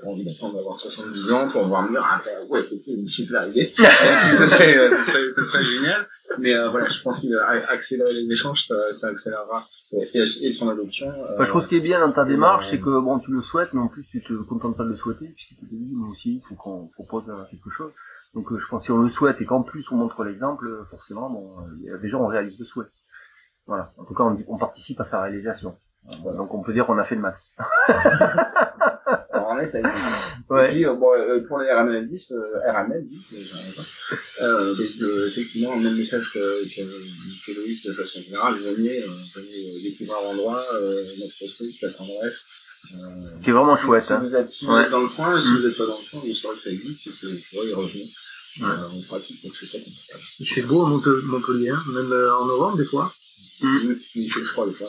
pas envie d'attendre d'avoir 70 ans pour voir me dire, ah, ben, ouais, c'était une super idée. ce, serait, euh, ce, serait, ce serait génial. Mais euh, voilà, je pense qu'accélérer les échanges, ça, ça accélérera euh, et, et son adoption. euh, Enfin, je trouve ce qui est bien dans ta démarche, euh, c'est que bon, tu le souhaites, mais en plus tu te contentes pas de le souhaiter, puisque tu te dis, nous aussi, il faut qu'on propose euh, quelque chose. Donc euh, je pense que si on le souhaite et qu'en plus on montre l'exemple, euh, forcément, bon, euh, déjà on réalise le souhait. Voilà. En tout cas, on, on participe à sa réalisation. Voilà. Donc on peut dire qu'on a fait le max. Alors, en vrai, ça a été- Ouais. Et puis, euh, bon, euh, pour les RML 10, euh, RML 10, euh. Euh, donc, euh, effectivement, le même message que, que, que Loïs de façon générale, venez, venez euh, découvrir l'endroit, euh, notre truc, notre adresse. Euh, Qui est vraiment chouette. Si Hein. vous êtes, si vous Ouais. êtes dans le coin, si Mm. vous n'êtes pas dans le coin, vous saurez que ça existe et que vous pourrez y revenir. Ouais. Euh, on pratique, donc c'est pas compliqué. Il fait beau à Montpellier, hein, même euh, en novembre des fois. Il fait froid, fois.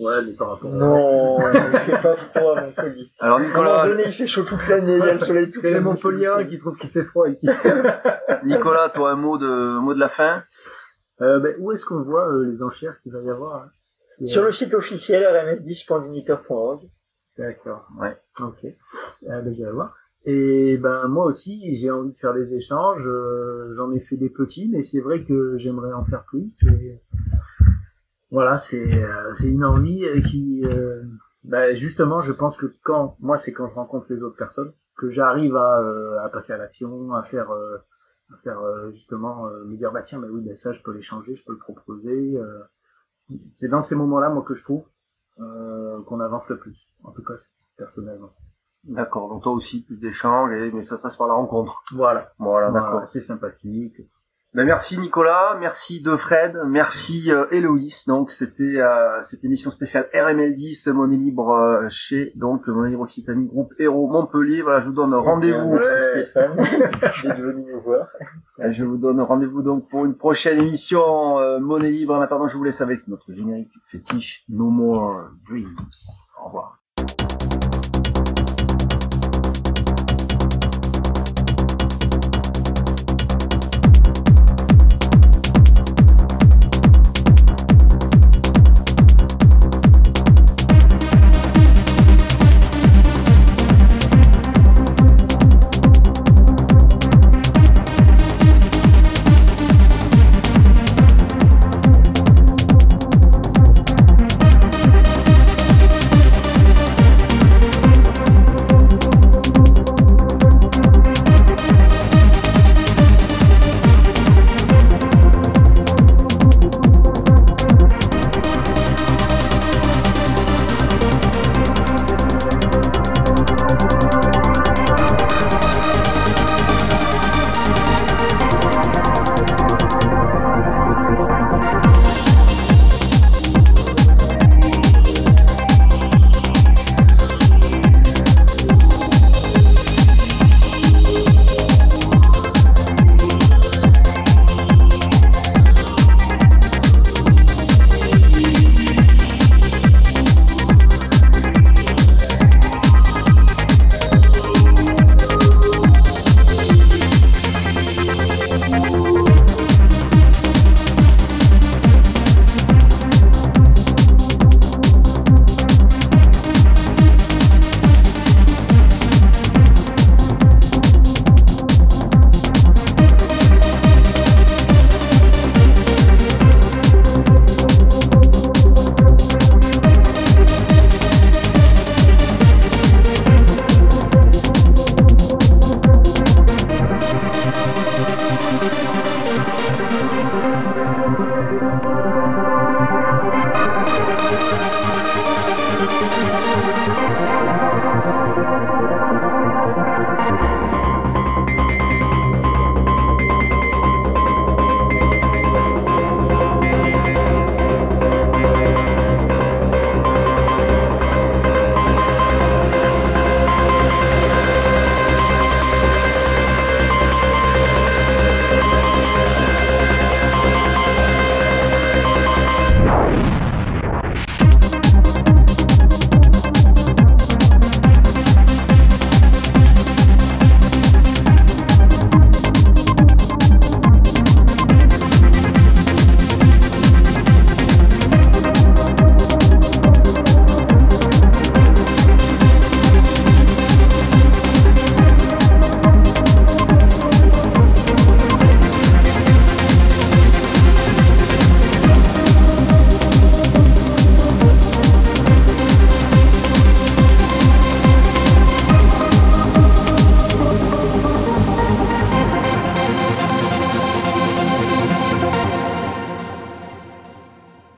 Ouais, mais par rapport Non, il fait pas froid à Montpellier. Alors À un moment Nicolas, donné, il fait chaud toute l'année, il y a le soleil toute C'est les. Montpelliérains qui trouvent qu'il fait froid ici. Nicolas, toi un mot de un mot de la fin? Euh, ben, où est-ce qu'on voit euh, les enchères qu'il va y avoir hein? Sur euh, le site officiel rms10.uniteur.org. D'accord. Ouais. Ok. Euh, ben, j'irai voir. Et ben moi aussi, j'ai envie de faire des échanges. euh, J'en ai fait des petits, mais c'est vrai que j'aimerais en faire plus. Et voilà, c'est euh, c'est une envie qui, ben, justement, je pense que quand moi, c'est quand je rencontre les autres personnes que j'arrive à, euh, à passer à l'action, à faire, à faire justement me dire bah tiens, bah oui, ben ça, je peux l'échanger, je peux le proposer. c'est dans ces moments-là, moi, que je trouve euh, qu'on avance le plus. En tout cas, personnellement. D'accord. Donc toi aussi plus d'échanges, mais ça passe par la rencontre. Voilà. Voilà, Voilà, d'accord. c'est sympathique. Ben, merci Nicolas, merci de Fred, merci euh, Héloïse. Donc c'était euh, cette émission spéciale RML10 Monnaie Libre euh, chez donc Monnaie Libre Occitanie Groupe Héros Montpellier. Voilà, je vous donne rendez-vous. Euh, Je vous donne rendez-vous donc pour une prochaine émission euh, Monnaie Libre. En attendant, je vous laisse avec notre générique fétiche No More Dreams.